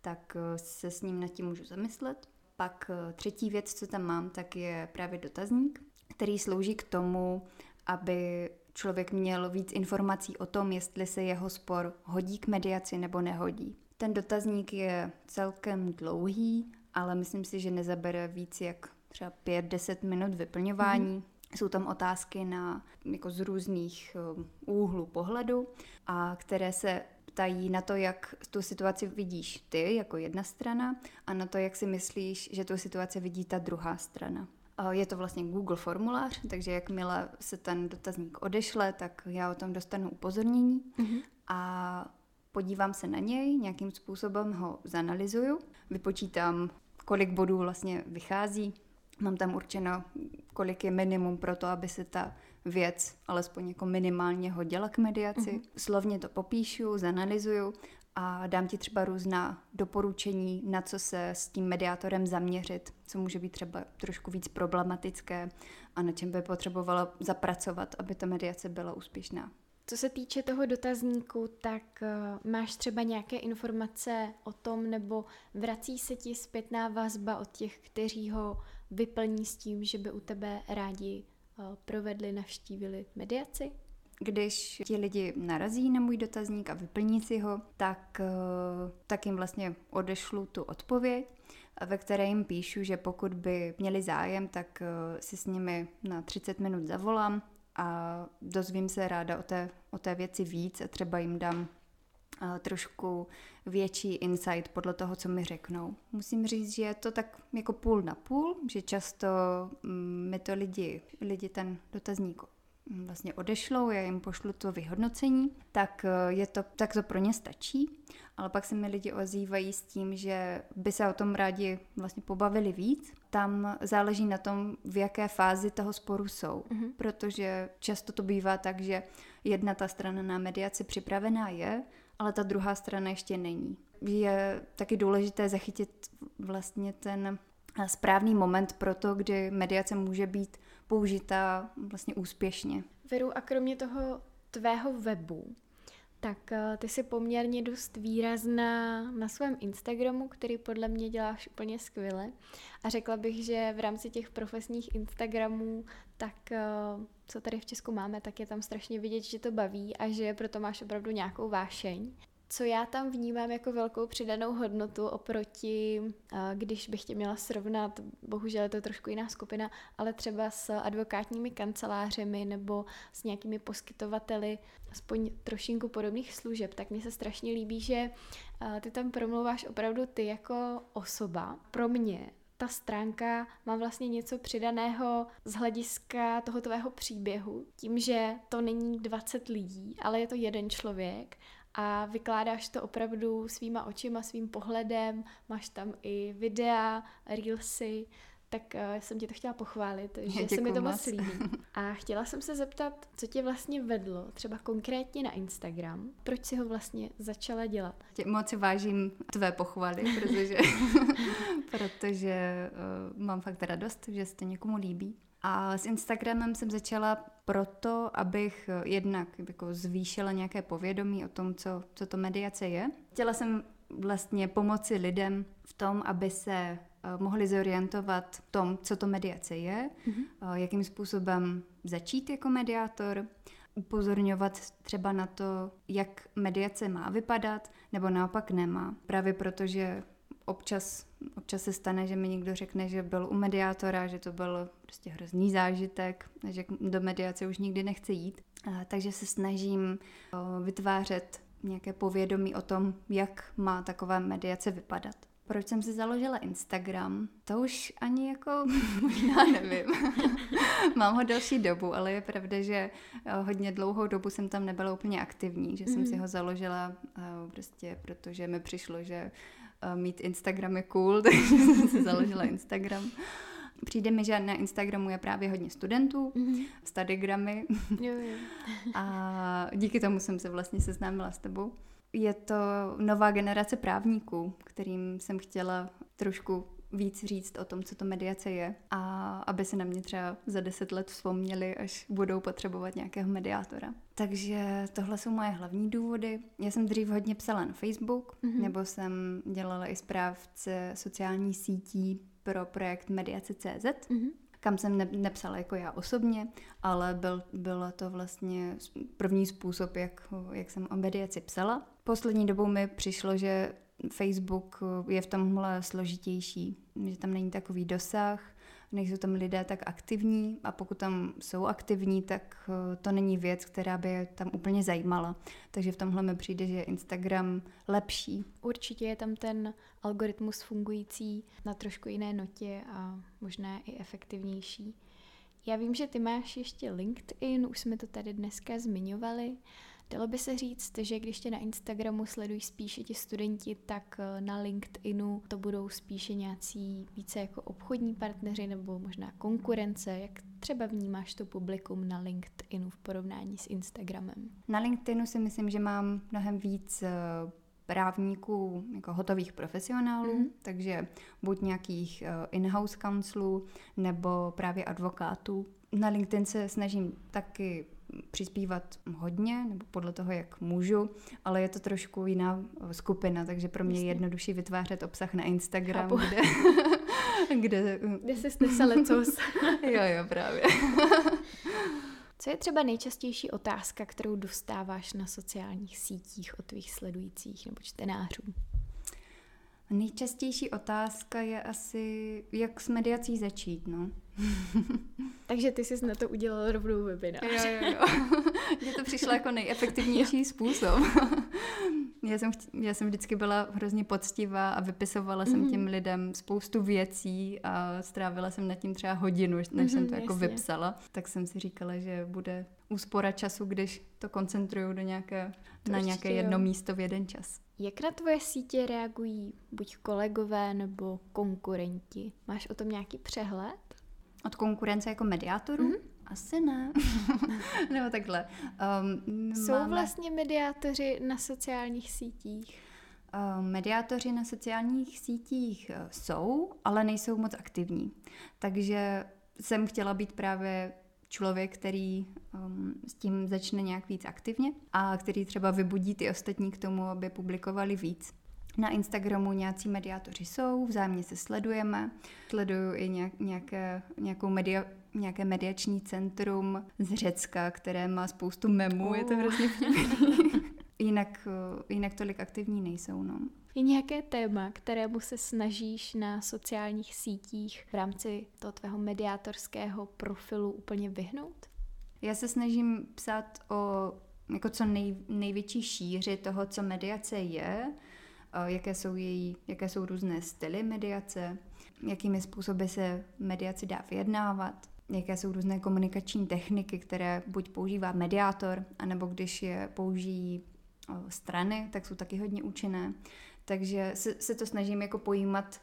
B: tak eh, se s ním nad tím můžu zamyslet. Pak třetí věc, co tam mám, tak je právě dotazník, který slouží k tomu, aby člověk měl víc informací o tom, jestli se jeho spor hodí k mediaci nebo nehodí. Ten dotazník je celkem dlouhý, ale myslím si, že nezabere víc jak třeba 5-10 minut vyplňování. Mm-hmm. Jsou tam otázky na, jako z různých um, úhlů pohledu, a které se ptají na to, jak tu situaci vidíš ty jako jedna strana a na to, jak si myslíš, že tu situaci vidí ta druhá strana. Je to vlastně Google formulář, takže jakmile se ten dotazník odešle, tak já o tom dostanu upozornění mm-hmm. a podívám se na něj, nějakým způsobem ho zanalizuju, vypočítám, kolik bodů vlastně vychází, mám tam určeno, kolik je minimum pro to, aby se ta věc alespoň jako minimálně hodila k mediaci. Uh-huh. Slovně to popíšu, zanalizuju a dám ti třeba různá doporučení, na co se s tím mediátorem zaměřit, co může být třeba trošku víc problematické a na čem by potřebovala zapracovat, aby ta mediace byla úspěšná.
A: Co se týče toho dotazníku, tak uh, máš třeba nějaké informace o tom, nebo vrací se ti zpětná vazba od těch, kteří ho vyplní s tím, že by u tebe rádi uh, provedli, navštívili mediaci?
B: Když ti lidi narazí na můj dotazník a vyplní si ho, tak, uh, tak jim vlastně odešlu tu odpověď, ve které jim píšu, že pokud by měli zájem, tak si s nimi na 30 minut zavolám, a dozvím se ráda o té, o té věci víc a třeba jim dám uh, trošku větší insight podle toho, co mi řeknou. Musím říct, že je to tak jako půl na půl, že často um, mi to lidi, lidi ten dotazník vlastně odešlou, já jim pošlu to vyhodnocení, tak, eh, je to, tak to pro ně stačí. Ale pak se mi lidi ozývají s tím, že by se o tom rádi vlastně pobavili víc. Tam záleží na tom, v jaké fázi toho sporu jsou. Mm-hmm. Protože často to bývá tak, že jedna ta strana na mediaci připravená je, ale ta druhá strana ještě není. Je taky důležité zachytit vlastně ten správný moment pro to, kdy mediace může být použita vlastně úspěšně.
A: Veru, a kromě toho tvého webu, tak eh, ty jsi poměrně dost výrazná na svém Instagramu, který podle mě děláš úplně skvěle. A řekla bych, že v rámci těch profesních Instagramů, tak eh, co tady v Česku máme, tak je tam strašně vidět, že to baví a že proto máš opravdu nějakou vášeň co já tam vnímám jako velkou přidanou hodnotu oproti, když bych tě měla srovnat, bohužel je to trošku jiná skupina, ale třeba s advokátními kancelářemi nebo s nějakými poskytovateli aspoň trošinku podobných služeb, tak mně se strašně líbí, že ty tam promluváš opravdu ty jako osoba. Pro mě ta stránka má vlastně něco přidaného z hlediska toho tvého příběhu, tím, že to není 20 lidí, ale je to jeden člověk a vykládáš to opravdu svýma očima, svým pohledem, máš tam i videa, reelsy, tak uh, jsem ti to chtěla pochválit, *laughs* že Děkuju se mi to moc líbí. A chtěla jsem se zeptat, co tě vlastně vedlo, třeba konkrétně na Instagram, proč si ho vlastně začala dělat?
B: Tě moc si vážím tvé pochvaly, protože, *laughs* protože uh, mám fakt radost, že se to někomu líbí. A s Instagramem jsem začala proto, abych jednak jako zvýšila nějaké povědomí o tom, co, co to mediace je. Chtěla jsem vlastně pomoci lidem v tom, aby se eh, mohli zorientovat v tom, co to mediace je, mm-hmm. jakým způsobem začít jako mediátor, upozorňovat třeba na to, jak mediace má vypadat, nebo naopak nemá. Právě protože občas, občas se stane, že mi někdo řekne, že byl u mediátora, že to byl prostě hrozný zážitek, že do mediace už nikdy nechce jít. Takže se snažím vytvářet nějaké povědomí o tom, jak má taková mediace vypadat. Proč jsem si založila Instagram? To už ani jako *laughs* možná nevím. *laughs* Mám ho delší dobu, ale je pravda, že hodně dlouhou dobu jsem tam nebyla úplně aktivní, že jsem si ho založila prostě protože mi přišlo, že mít Instagram je cool, *laughs* takže jsem si založila Instagram. Přijde mi, že na Instagramu je právě hodně studentů, mm-hmm. studygramy. jo, jo. A díky tomu jsem se vlastně seznámila s tebou. Je to nová generace právníků, kterým jsem chtěla trošku víc říct o tom, co to mediace je a aby se na mě třeba za deset let vzpomněli, až budou potřebovat nějakého mediátora. Takže tohle jsou moje hlavní důvody. Já jsem dřív hodně psala na Facebook, mm-hmm. nebo jsem dělala i správce sociální sítí pro projekt Mediace.cz, mm-hmm. kam jsem ne- nepsala jako já osobně, ale byl, byl to vlastně první způsob, jak, jak jsem o mediaci psala. Poslední dobou mi přišlo, že Facebook je v tomhle složitější, že tam není takový dosah, nejsou tam lidé tak aktivní a pokud tam jsou aktivní, tak eh, to není věc, která by je tam úplně zajímala. Takže v tomhle mi přijde, že je Instagram lepší.
A: Určitě je tam ten algoritmus fungující na trošku jiné notě a možná i efektivnější. Já vím, že ty máš ještě LinkedIn, už jsme to tady dneska zmiňovali. Dalo by se říct, že když tě na Instagramu sledují spíše ti studenti, tak eh, na LinkedInu to budou spíše nějací více jako obchodní partneři nebo možná konkurence. Jak třeba vnímáš to publikum na LinkedInu v porovnání s Instagramem?
B: Na LinkedInu si myslím, že mám mnohem víc eh, právníků, jako hotových profesionálů, mm-hmm. takže buď nějakých eh, in-house counselů nebo právě advokátů. Na LinkedIn se snažím taky přispívat hodně, nebo podle toho, jak můžu, ale je to trošku jiná skupina, takže pro mě je jednodušší vytvářet obsah na Instagram, Chápu. kde... *laughs*
A: kde... kde se snese lecos.
B: jo, jo, právě. *laughs*
A: Co je třeba nejčastější otázka, kterou dostáváš na sociálních sítích od tvých sledujících nebo čtenářů?
B: Nejčastější otázka je asi, jak s mediací začít, no. *laughs*
A: Takže ty jsi na to udělala rovnou webinář.
B: Jo, jo, jo. *laughs* Mně to přišlo jako nejefektivnější způsob. *laughs* já, jsem, já jsem vždycky byla hrozně poctivá a vypisovala mm-hmm. jsem mhm. těm lidem spoustu věcí a strávila jsem nad tím třeba hodinu, než mm-hmm, jsem to jako jasně. vypsala. Tak jsem si říkala, že bude úspora času, když to koncentruju do nějaké, to na nějaké jedno jo. místo v jeden čas.
A: Jak na tvoje sítě reagují buď kolegové nebo konkurenti? Máš o tom nějaký přehled?
B: Od konkurence jako mediátorů? Mm-hmm. Asi ne. *laughs* Nebo takhle.
A: Um, Jsou máme... vlastně mediátoři na sociálních sítích?
B: Um, mediátoři na sociálních sítích uh, jsou, ale nejsou moc aktivní. Takže jsem chtěla být právě člověk, který um, s tím začne nějak víc aktivně a který třeba vybudí ty ostatní k tomu, aby publikovali víc. Na Instagramu nějací mediátoři jsou, vzájemně se sledujeme. Sleduju i nějak, nějaké, nějakou media, nějaké mediační centrum z Řecka, které má spoustu memů, oh. je to hrozně *laughs* jinak, jinak tolik aktivní nejsou. No.
A: Je nějaké téma, kterému se snažíš na sociálních sítích v rámci toho tvého mediátorského profilu úplně vyhnout?
B: Já se snažím psát o jako co nej, největší šíři toho, co mediace je, jaké jsou, její, jaké jsou různé styly mediace, jakými způsoby se mediaci dá vyjednávat, jaké jsou různé komunikační techniky, které buď používá mediátor, anebo když je použijí strany, tak jsou taky hodně účinné. Takže se, se to snažím jako pojímat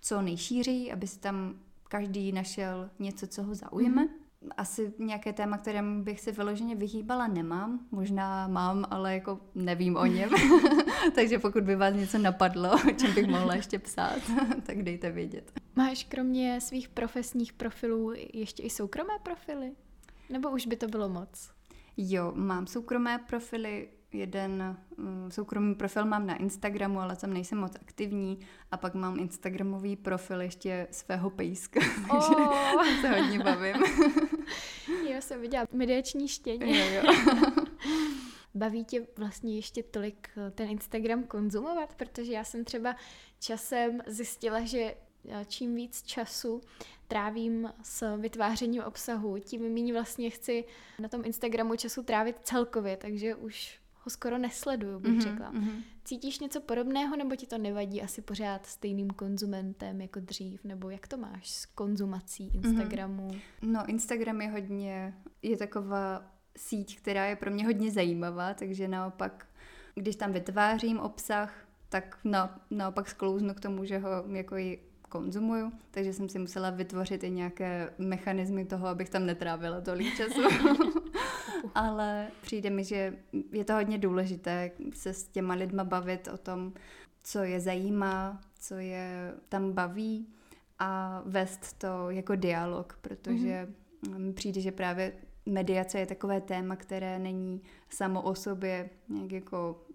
B: co nejšířejí, aby si tam každý našel něco, co ho zaujme. Mm-hmm asi nějaké téma, kterému bych se vyloženě vyhýbala, nemám. Možná mám, ale jako nevím o něm. *laughs* *laughs* Takže pokud by vás něco napadlo, o čem bych mohla ještě psát, *laughs* tak dejte vědět.
A: Máš kromě svých profesních profilů ještě i soukromé profily? Nebo už by to bylo moc?
B: Jo, mám soukromé profily, jeden um, soukromý profil mám na Instagramu, ale tam nejsem moc aktivní a pak mám Instagramový profil ještě svého pejska, takže oh. se hodně bavím. *laughs*
A: jo, jsem viděla mediační štěně.
B: Jo, jo. *laughs*
A: Baví tě vlastně ještě tolik eh, ten Instagram konzumovat? Protože já jsem třeba časem zjistila, že eh, čím víc času trávím s vytvářením obsahu, tím méně vlastně chci na tom Instagramu času trávit celkově, takže už ho skoro nesleduju, bych mm-hmm, řekla. Mm-hmm. Cítíš něco podobného, nebo ti to nevadí asi pořád stejným konzumentem jako dřív, nebo jak to máš s konzumací mhm. Instagramu? Mm-hmm.
B: No, Instagram je hodně, je taková síť, která je pro mě hodně zajímavá, takže naopak, když tam vytvářím obsah, tak na, naopak sklouznu k tomu, že ho jako i konzumuju, takže jsem si musela vytvořit i nějaké mechanismy toho, abych tam netrávila tolik času. *laughs* Ale přijde mi, že je to hodně důležité se s těma lidma bavit o tom, co je zajímá, co je tam baví a vést to jako dialog, protože mm-hmm. přijde, že právě mediace je takové téma, které není samo o sobě nějak jako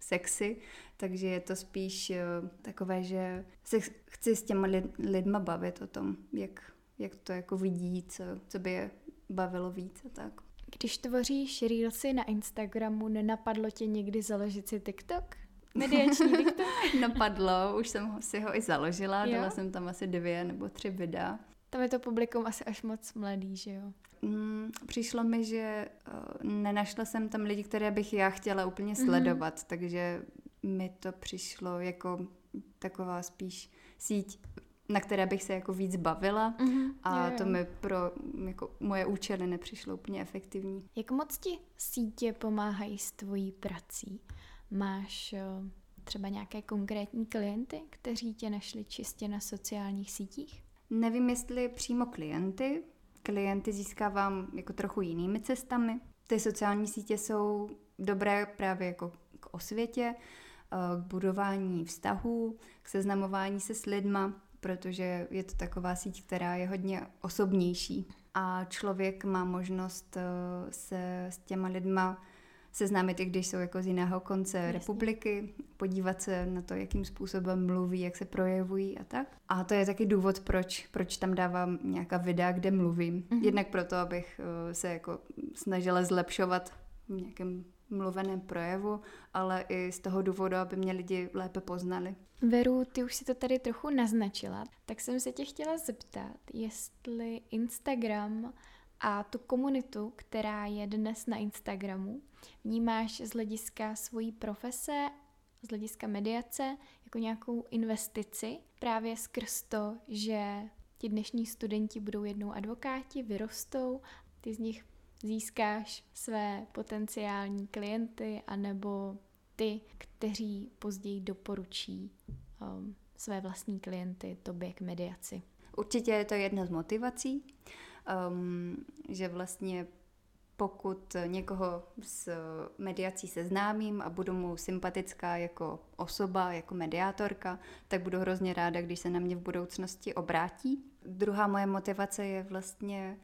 B: sexy, takže je to spíš eh, takové, že se chci s těma lid, lidma bavit o tom, jak, jak to jako vidí, co, co by je bavilo víc a tak.
A: Když tvoříš reelsy na Instagramu, nenapadlo tě někdy založit si TikTok? Mediační *laughs* TikTok?
B: Napadlo, už jsem si ho i založila, jo? dala jsem tam asi dvě nebo tři videa.
A: Tam je to publikum asi až moc mladý, že jo?
B: Mm, přišlo mi, že uh, nenašla jsem tam lidi, které bych já chtěla úplně mhm. sledovat, mm-hmm. takže mi to přišlo jako taková spíš síť, na které bych se jako víc bavila mm-hmm, a jo, jo. to mi pro jako moje účely nepřišlo úplně efektivní.
A: Jak moc ti sítě pomáhají s tvojí prací? Máš eh, třeba nějaké konkrétní klienty, kteří tě našli čistě na sociálních sítích?
B: Nevím, jestli přímo klienty. Klienty získávám jako trochu jinými cestami. Ty sociální sítě jsou dobré právě jako k osvětě, Eh, k budování vztahů, k seznamování se s lidma, protože je to taková síť, která je hodně osobnější a člověk má možnost eh, se s těma lidma seznámit, i když jsou jako z jiného konce Jasně. republiky, podívat se na to, jakým způsobem mluví, jak se projevují a tak. A to je taky důvod, proč, proč tam dávám nějaká videa, kde mluvím. Mm-hmm. Jednak proto, abych eh, se jako snažila zlepšovat v nějakém mluveném projevu, ale i z toho důvodu, aby mě lidi lépe poznali.
A: Veru, ty už si to tady trochu naznačila, tak jsem se tě chtěla zeptat, jestli Instagram a tu komunitu, která je dnes na Instagramu, vnímáš z hlediska svojí profese, z hlediska mediace, jako nějakou investici, právě skrz to, že ti dnešní studenti budou jednou advokáti, vyrostou, ty z nich získáš své potenciální klienty anebo ty, kteří později doporučí um, své vlastní klienty tobě k mediaci.
B: Určitě je to jedna z motivací, um, že vlastně pokud někoho s mediací seznámím a budu mu sympatická jako osoba, jako mediátorka, tak budu hrozně ráda, když se na mě v budoucnosti obrátí. Druhá moje motivace je vlastně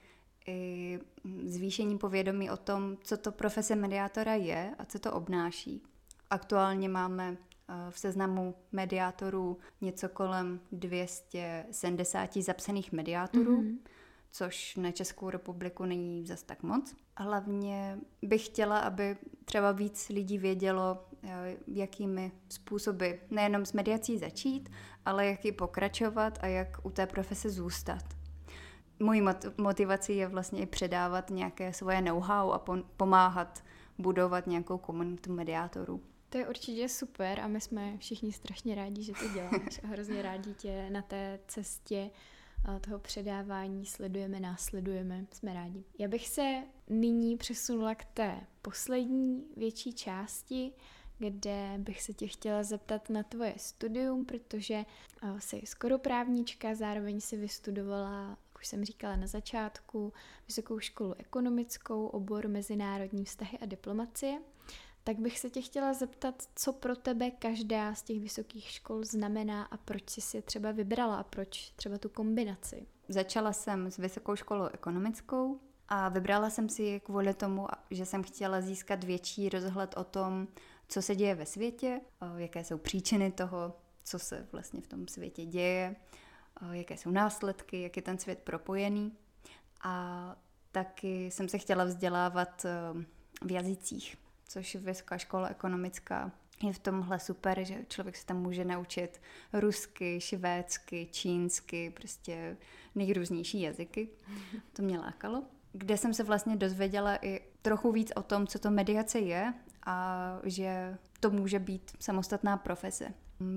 B: i zvýšení povědomí o tom, co to profese mediátora je a co to obnáší. Aktuálně máme eh, v seznamu mediátorů něco kolem 270 zapsaných mediátorů, mm-hmm. Což na Českou republiku není zas tak moc. Hlavně bych chtěla, aby třeba víc lidí vědělo, eh, jakými způsoby nejenom s mediací začít, ale jak ji pokračovat a jak u té profese zůstat mojí motivací je vlastně i předávat nějaké svoje know-how a pomáhat budovat nějakou komunitu mediátorů.
A: To je určitě super a my jsme všichni strašně rádi, že to děláš a hrozně rádi tě na té cestě toho předávání sledujeme, následujeme, jsme rádi. Já bych se nyní přesunula k té poslední větší části, kde bych se tě chtěla zeptat na tvoje studium, protože jsi skoro právnička, zároveň si vystudovala už jsem říkala na začátku, vysokou školu ekonomickou, obor mezinárodní vztahy a diplomacie. Tak bych se tě chtěla zeptat, co pro tebe každá z těch vysokých škol znamená a proč jsi si je třeba vybrala a proč třeba tu kombinaci.
B: Začala jsem s vysokou školou ekonomickou a vybrala jsem si ji kvůli tomu, že jsem chtěla získat větší rozhled o tom, co se děje ve světě, jaké jsou příčiny toho, co se vlastně v tom světě děje, jaké jsou následky, jak je ten svět propojený. A taky jsem se chtěla vzdělávat v jazycích, což Vysoká škola ekonomická je v tomhle super, že člověk se tam může naučit rusky, švédsky, čínsky, prostě nejrůznější jazyky. *laughs* To mě lákalo. Kde jsem se vlastně dozvěděla i trochu víc o tom, co to mediace je a že to může být samostatná profese.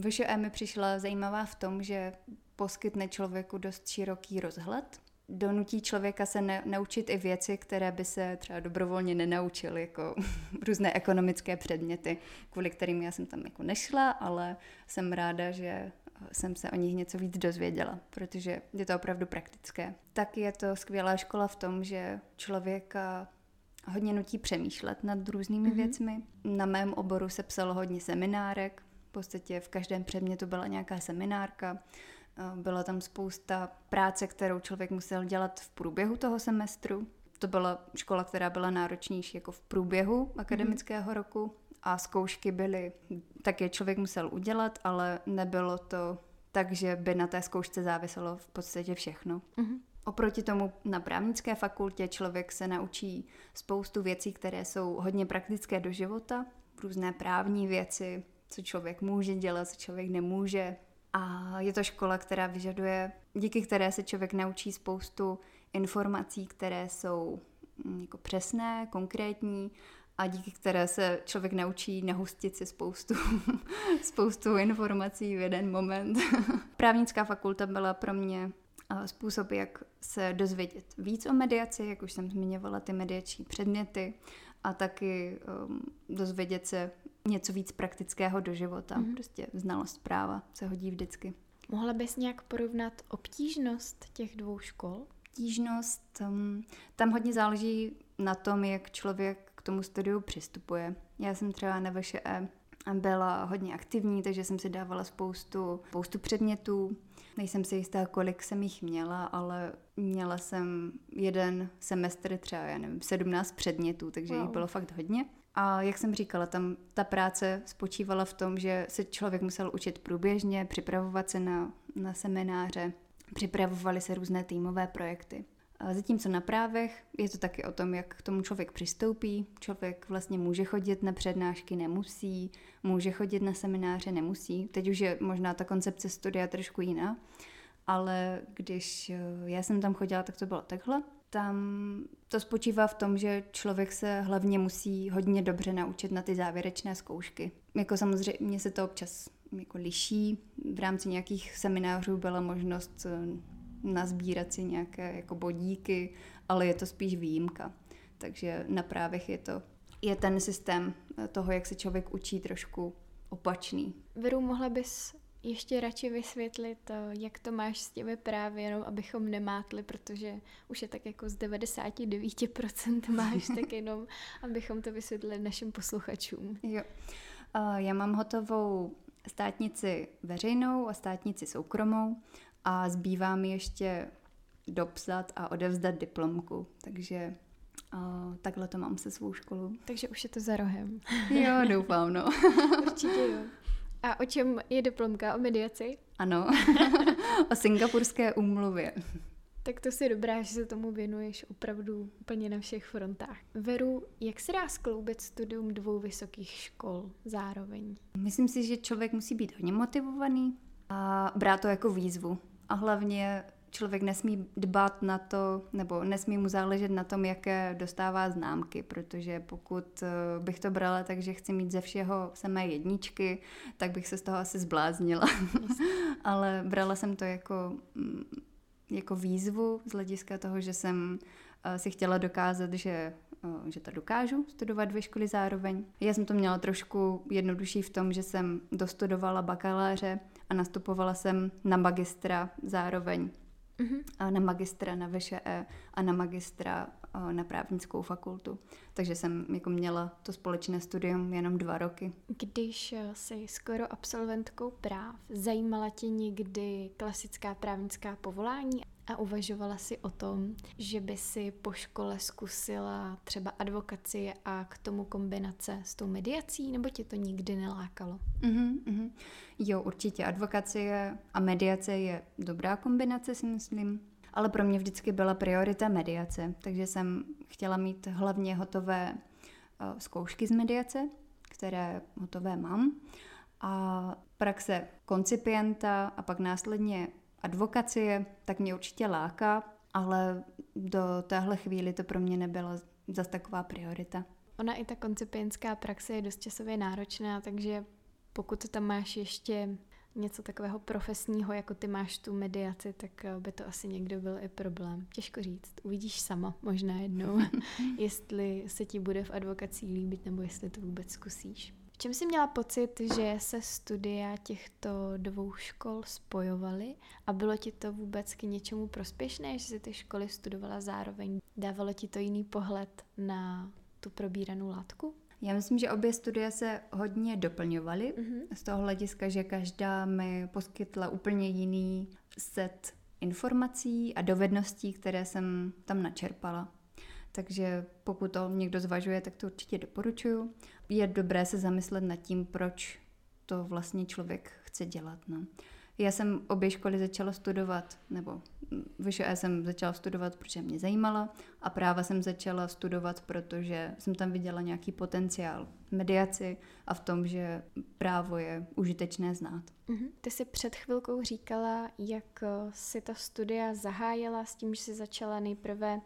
B: VŠE mi přišla zajímavá v tom, že poskytne člověku dost široký rozhled donutí člověka se ne, naučit i věci, které by se třeba dobrovolně nenaučil, jako *laughs* různé ekonomické předměty, kvůli kterým já jsem tam jako nešla, ale jsem ráda, že jsem se o nich něco víc dozvěděla, protože je to opravdu praktické. Tak je to skvělá škola v tom, že člověka hodně nutí přemýšlet nad různými mm-hmm. věcmi. Na mém oboru se psalo hodně seminárek, v podstatě v každém předmětu byla nějaká seminárka. Byla tam spousta práce, kterou člověk musel dělat v průběhu toho semestru. To byla škola, která byla náročnější jako v průběhu akademického mm-hmm. roku a zkoušky byly, tak je člověk musel udělat, ale nebylo to tak, že by na té zkoušce záviselo v podstatě všechno. Mm-hmm. Oproti tomu na právnické fakultě člověk se naučí spoustu věcí, které jsou hodně praktické do života, různé právní věci, co člověk může dělat, co člověk nemůže, a je to škola, která vyžaduje, díky které se člověk naučí spoustu informací, které jsou mm, jako přesné, konkrétní a díky které se člověk naučí nahustit si spoustu, *laughs* spoustu informací v jeden moment. *laughs* Právnická fakulta byla pro mě způsob, jak se dozvědět víc o mediaci, jak už jsem zmiňovala ty mediační předměty a taky um, dozvědět se něco víc praktického do života. Mm-hmm. Prostě znalost práva se hodí vždycky.
A: Mohla bys nějak porovnat obtížnost těch dvou škol?
B: Obtížnost, um, tam hodně záleží na tom, jak člověk k tomu studiu přistupuje. Já jsem třeba na VŠE byla hodně aktivní, takže jsem si dávala spoustu, spoustu předmětů. Nejsem si jistá, kolik jsem jich měla, ale měla jsem jeden semestr třeba, já nevím, 17 předmětů, takže wow. jich bylo fakt hodně. A jak jsem říkala, tam ta práce spočívala v tom, že se člověk musel učit průběžně, připravovat se na, na semináře, připravovaly se různé týmové projekty. A zatímco na právech je to taky o tom, jak k tomu člověk přistoupí. Člověk vlastně může chodit na přednášky, nemusí, může chodit na semináře, nemusí. Teď už je možná ta koncepce studia trošku jiná, ale když eh, já jsem tam chodila, tak to bylo takhle tam to spočívá v tom, že člověk se hlavně musí hodně dobře naučit na ty závěrečné zkoušky. Jako samozřejmě se to občas jako liší. V rámci nějakých seminářů byla možnost eh, nazbírat si nějaké jako bodíky, ale je to spíš výjimka. Takže na právech je to je ten systém eh, toho, jak se člověk učí trošku opačný.
A: Veru, mohla bys ještě radši vysvětlit, eh, jak to máš s těmi právě, jenom abychom nemátli, protože už je tak jako z 99% *laughs* máš, tak jenom abychom to vysvětlili našim posluchačům.
B: Jo. Já mám hotovou státnici veřejnou a státnici soukromou a zbývá mi ještě dopsat a odevzdat diplomku, takže uh, takhle to mám se svou školou.
A: Takže už je to za rohem.
B: jo, *laughs* doufám, no.
A: Určitě jo. A o čem je diplomka? O mediaci?
B: Ano, *laughs* o singapurské úmluvě.
A: Tak to si dobrá, že se tomu věnuješ opravdu úplně na všech frontách. Veru, jak se dá skloubit studium dvou vysokých škol zároveň?
B: Myslím si, že člověk musí být hodně motivovaný a brát to jako výzvu. A hlavně člověk nesmí dbat na to, nebo nesmí mu záležet na tom, jaké dostává známky, protože pokud eh, bych to brala tak, že chci mít ze všeho samé jedničky, tak bych se z toho asi zbláznila. *laughs* Ale brala jsem to jako, mm, jako výzvu z hlediska toho, že jsem eh, si chtěla dokázat, že eh, že to dokážu studovat dvě školy zároveň. Já jsem to měla trošku jednodušší v tom, že jsem dostudovala bakaláře a nastupovala jsem na magistra zároveň mm-hmm. a na magistra na VŠE a na magistra na právnickou fakultu. Takže jsem jako měla to společné studium jenom dva roky.
A: Když eh, jsi skoro absolventkou práv, zajímala tě někdy klasická právnická povolání a uvažovala si o tom, že by si po škole zkusila třeba advokaci a k tomu kombinace s tou mediací, nebo tě to nikdy nelákalo?
B: Mm-hmm, mm-hmm. Jo, určitě advokacie a mediace je dobrá kombinace, si myslím. Ale pro mě vždycky byla priorita mediace, takže jsem chtěla mít hlavně hotové uh, zkoušky z mediace, které hotové mám. A praxe koncipienta a pak následně advokacie, tak mě určitě láká, ale do téhle chvíli to pro mě nebyla zase taková priorita.
A: Ona i ta koncipientská praxe je dost časově náročná, takže pokud tam máš ještě něco takového profesního, jako ty máš tu mediaci, tak by to asi někdo byl i problém. Těžko říct. Uvidíš sama možná jednou, *laughs* jestli se ti bude v advokací líbit, nebo jestli to vůbec zkusíš. V čem jsi měla pocit, že se studia těchto dvou škol spojovaly a bylo ti to vůbec k něčemu prospěšné, že si ty školy studovala zároveň? Dávalo ti to jiný pohled na tu probíranou látku?
B: Já myslím, že obě studie se hodně doplňovaly mm-hmm. z toho hlediska, že každá mi poskytla úplně jiný set informací a dovedností, které jsem tam načerpala. Takže pokud to někdo zvažuje, tak to určitě doporučuju. Je dobré se zamyslet nad tím, proč to vlastně člověk chce dělat. No. Já jsem obě školy začala studovat, nebo vyšší jsem začala studovat, protože mě zajímala a práva jsem začala studovat, protože jsem tam viděla nějaký potenciál mediaci a v tom, že právo je užitečné znát.
A: Mm-hmm. Ty jsi před chvilkou říkala, jak si ta studia zahájila s tím, že jsi začala nejprve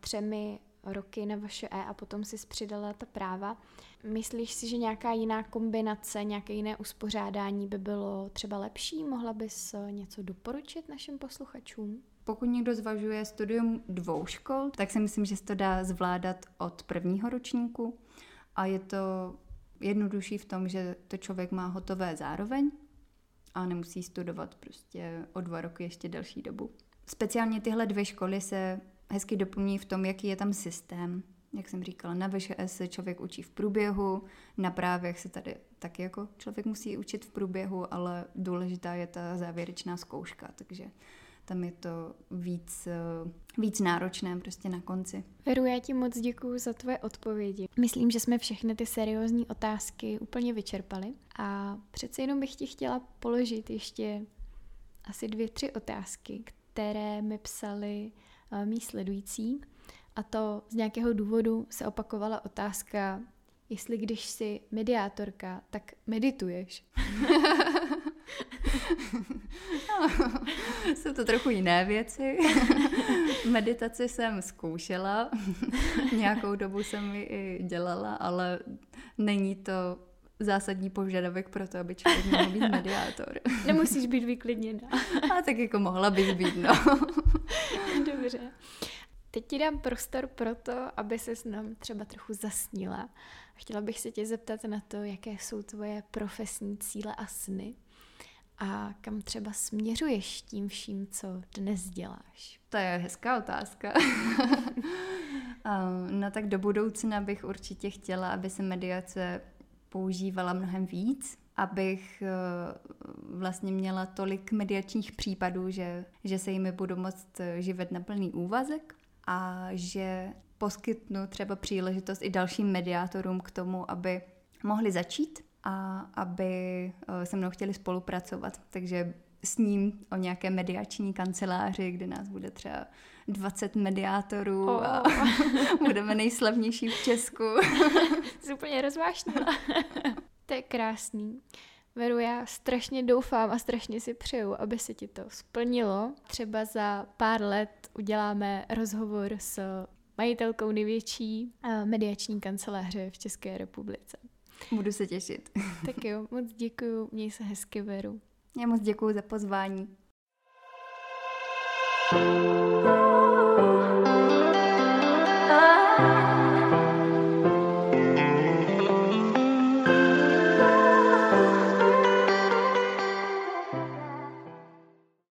A: třemi roky na vaše E a potom si přidala ta práva. Myslíš si, že nějaká jiná kombinace, nějaké jiné uspořádání by bylo třeba lepší? Mohla bys eh, něco doporučit našim posluchačům?
B: Pokud někdo zvažuje studium dvou škol, tak si myslím, že se to dá zvládat od prvního ročníku a je to jednodušší v tom, že to člověk má hotové zároveň a nemusí studovat prostě o dva roky ještě delší dobu. Speciálně tyhle dvě školy se hezky doplní v tom, jaký je tam systém. Jak jsem říkala, na VŠS se člověk učí v průběhu, na právech se tady taky jako člověk musí učit v průběhu, ale důležitá je ta závěrečná zkouška, takže tam je to víc, víc náročné prostě na konci.
A: Veru, já ti moc děkuji za tvoje odpovědi. Myslím, že jsme všechny ty seriózní otázky úplně vyčerpali a přece jenom bych ti chtěla položit ještě asi dvě, tři otázky, které mi psali mý sledující. A to z nějakého důvodu se opakovala otázka, jestli když jsi mediátorka, tak medituješ. *laughs*
B: Jsou to trochu jiné věci. *laughs* Meditaci jsem zkoušela, *laughs* nějakou dobu jsem ji i dělala, ale není to zásadní požadavek pro to, aby člověk mohl být *laughs* mediátor.
A: Nemusíš být vyklidněna.
B: A tak jako mohla bych být, no. *laughs*
A: Dobře. Teď ti dám prostor pro to, aby se nám třeba trochu zasnila. Chtěla bych se tě zeptat na to, jaké jsou tvoje profesní cíle a sny a kam třeba směřuješ tím vším, co dnes děláš?
B: To je hezká otázka. *laughs* no tak do budoucna bych určitě chtěla, aby se mediace používala mnohem víc, abych eh, vlastně měla tolik mediačních případů, že, že se jimi budu moct eh, živit na plný úvazek a že poskytnu třeba příležitost i dalším mediátorům k tomu, aby mohli začít a aby eh, se mnou chtěli spolupracovat. Takže s ním o nějaké mediační kanceláři, kde nás bude třeba 20 mediátorů oh. a *laughs* budeme nejslavnější v Česku. *laughs*
A: Jsi úplně rozvášnila. *laughs* to je krásný. Veru, já strašně doufám a strašně si přeju, aby se ti to splnilo. Třeba za pár let uděláme rozhovor s majitelkou největší eh, mediační kanceláře v České republice.
B: Budu se těšit.
A: tak jo, moc děkuju, měj se hezky, Veru.
B: Já moc děkuji za pozvání. thank you Bye.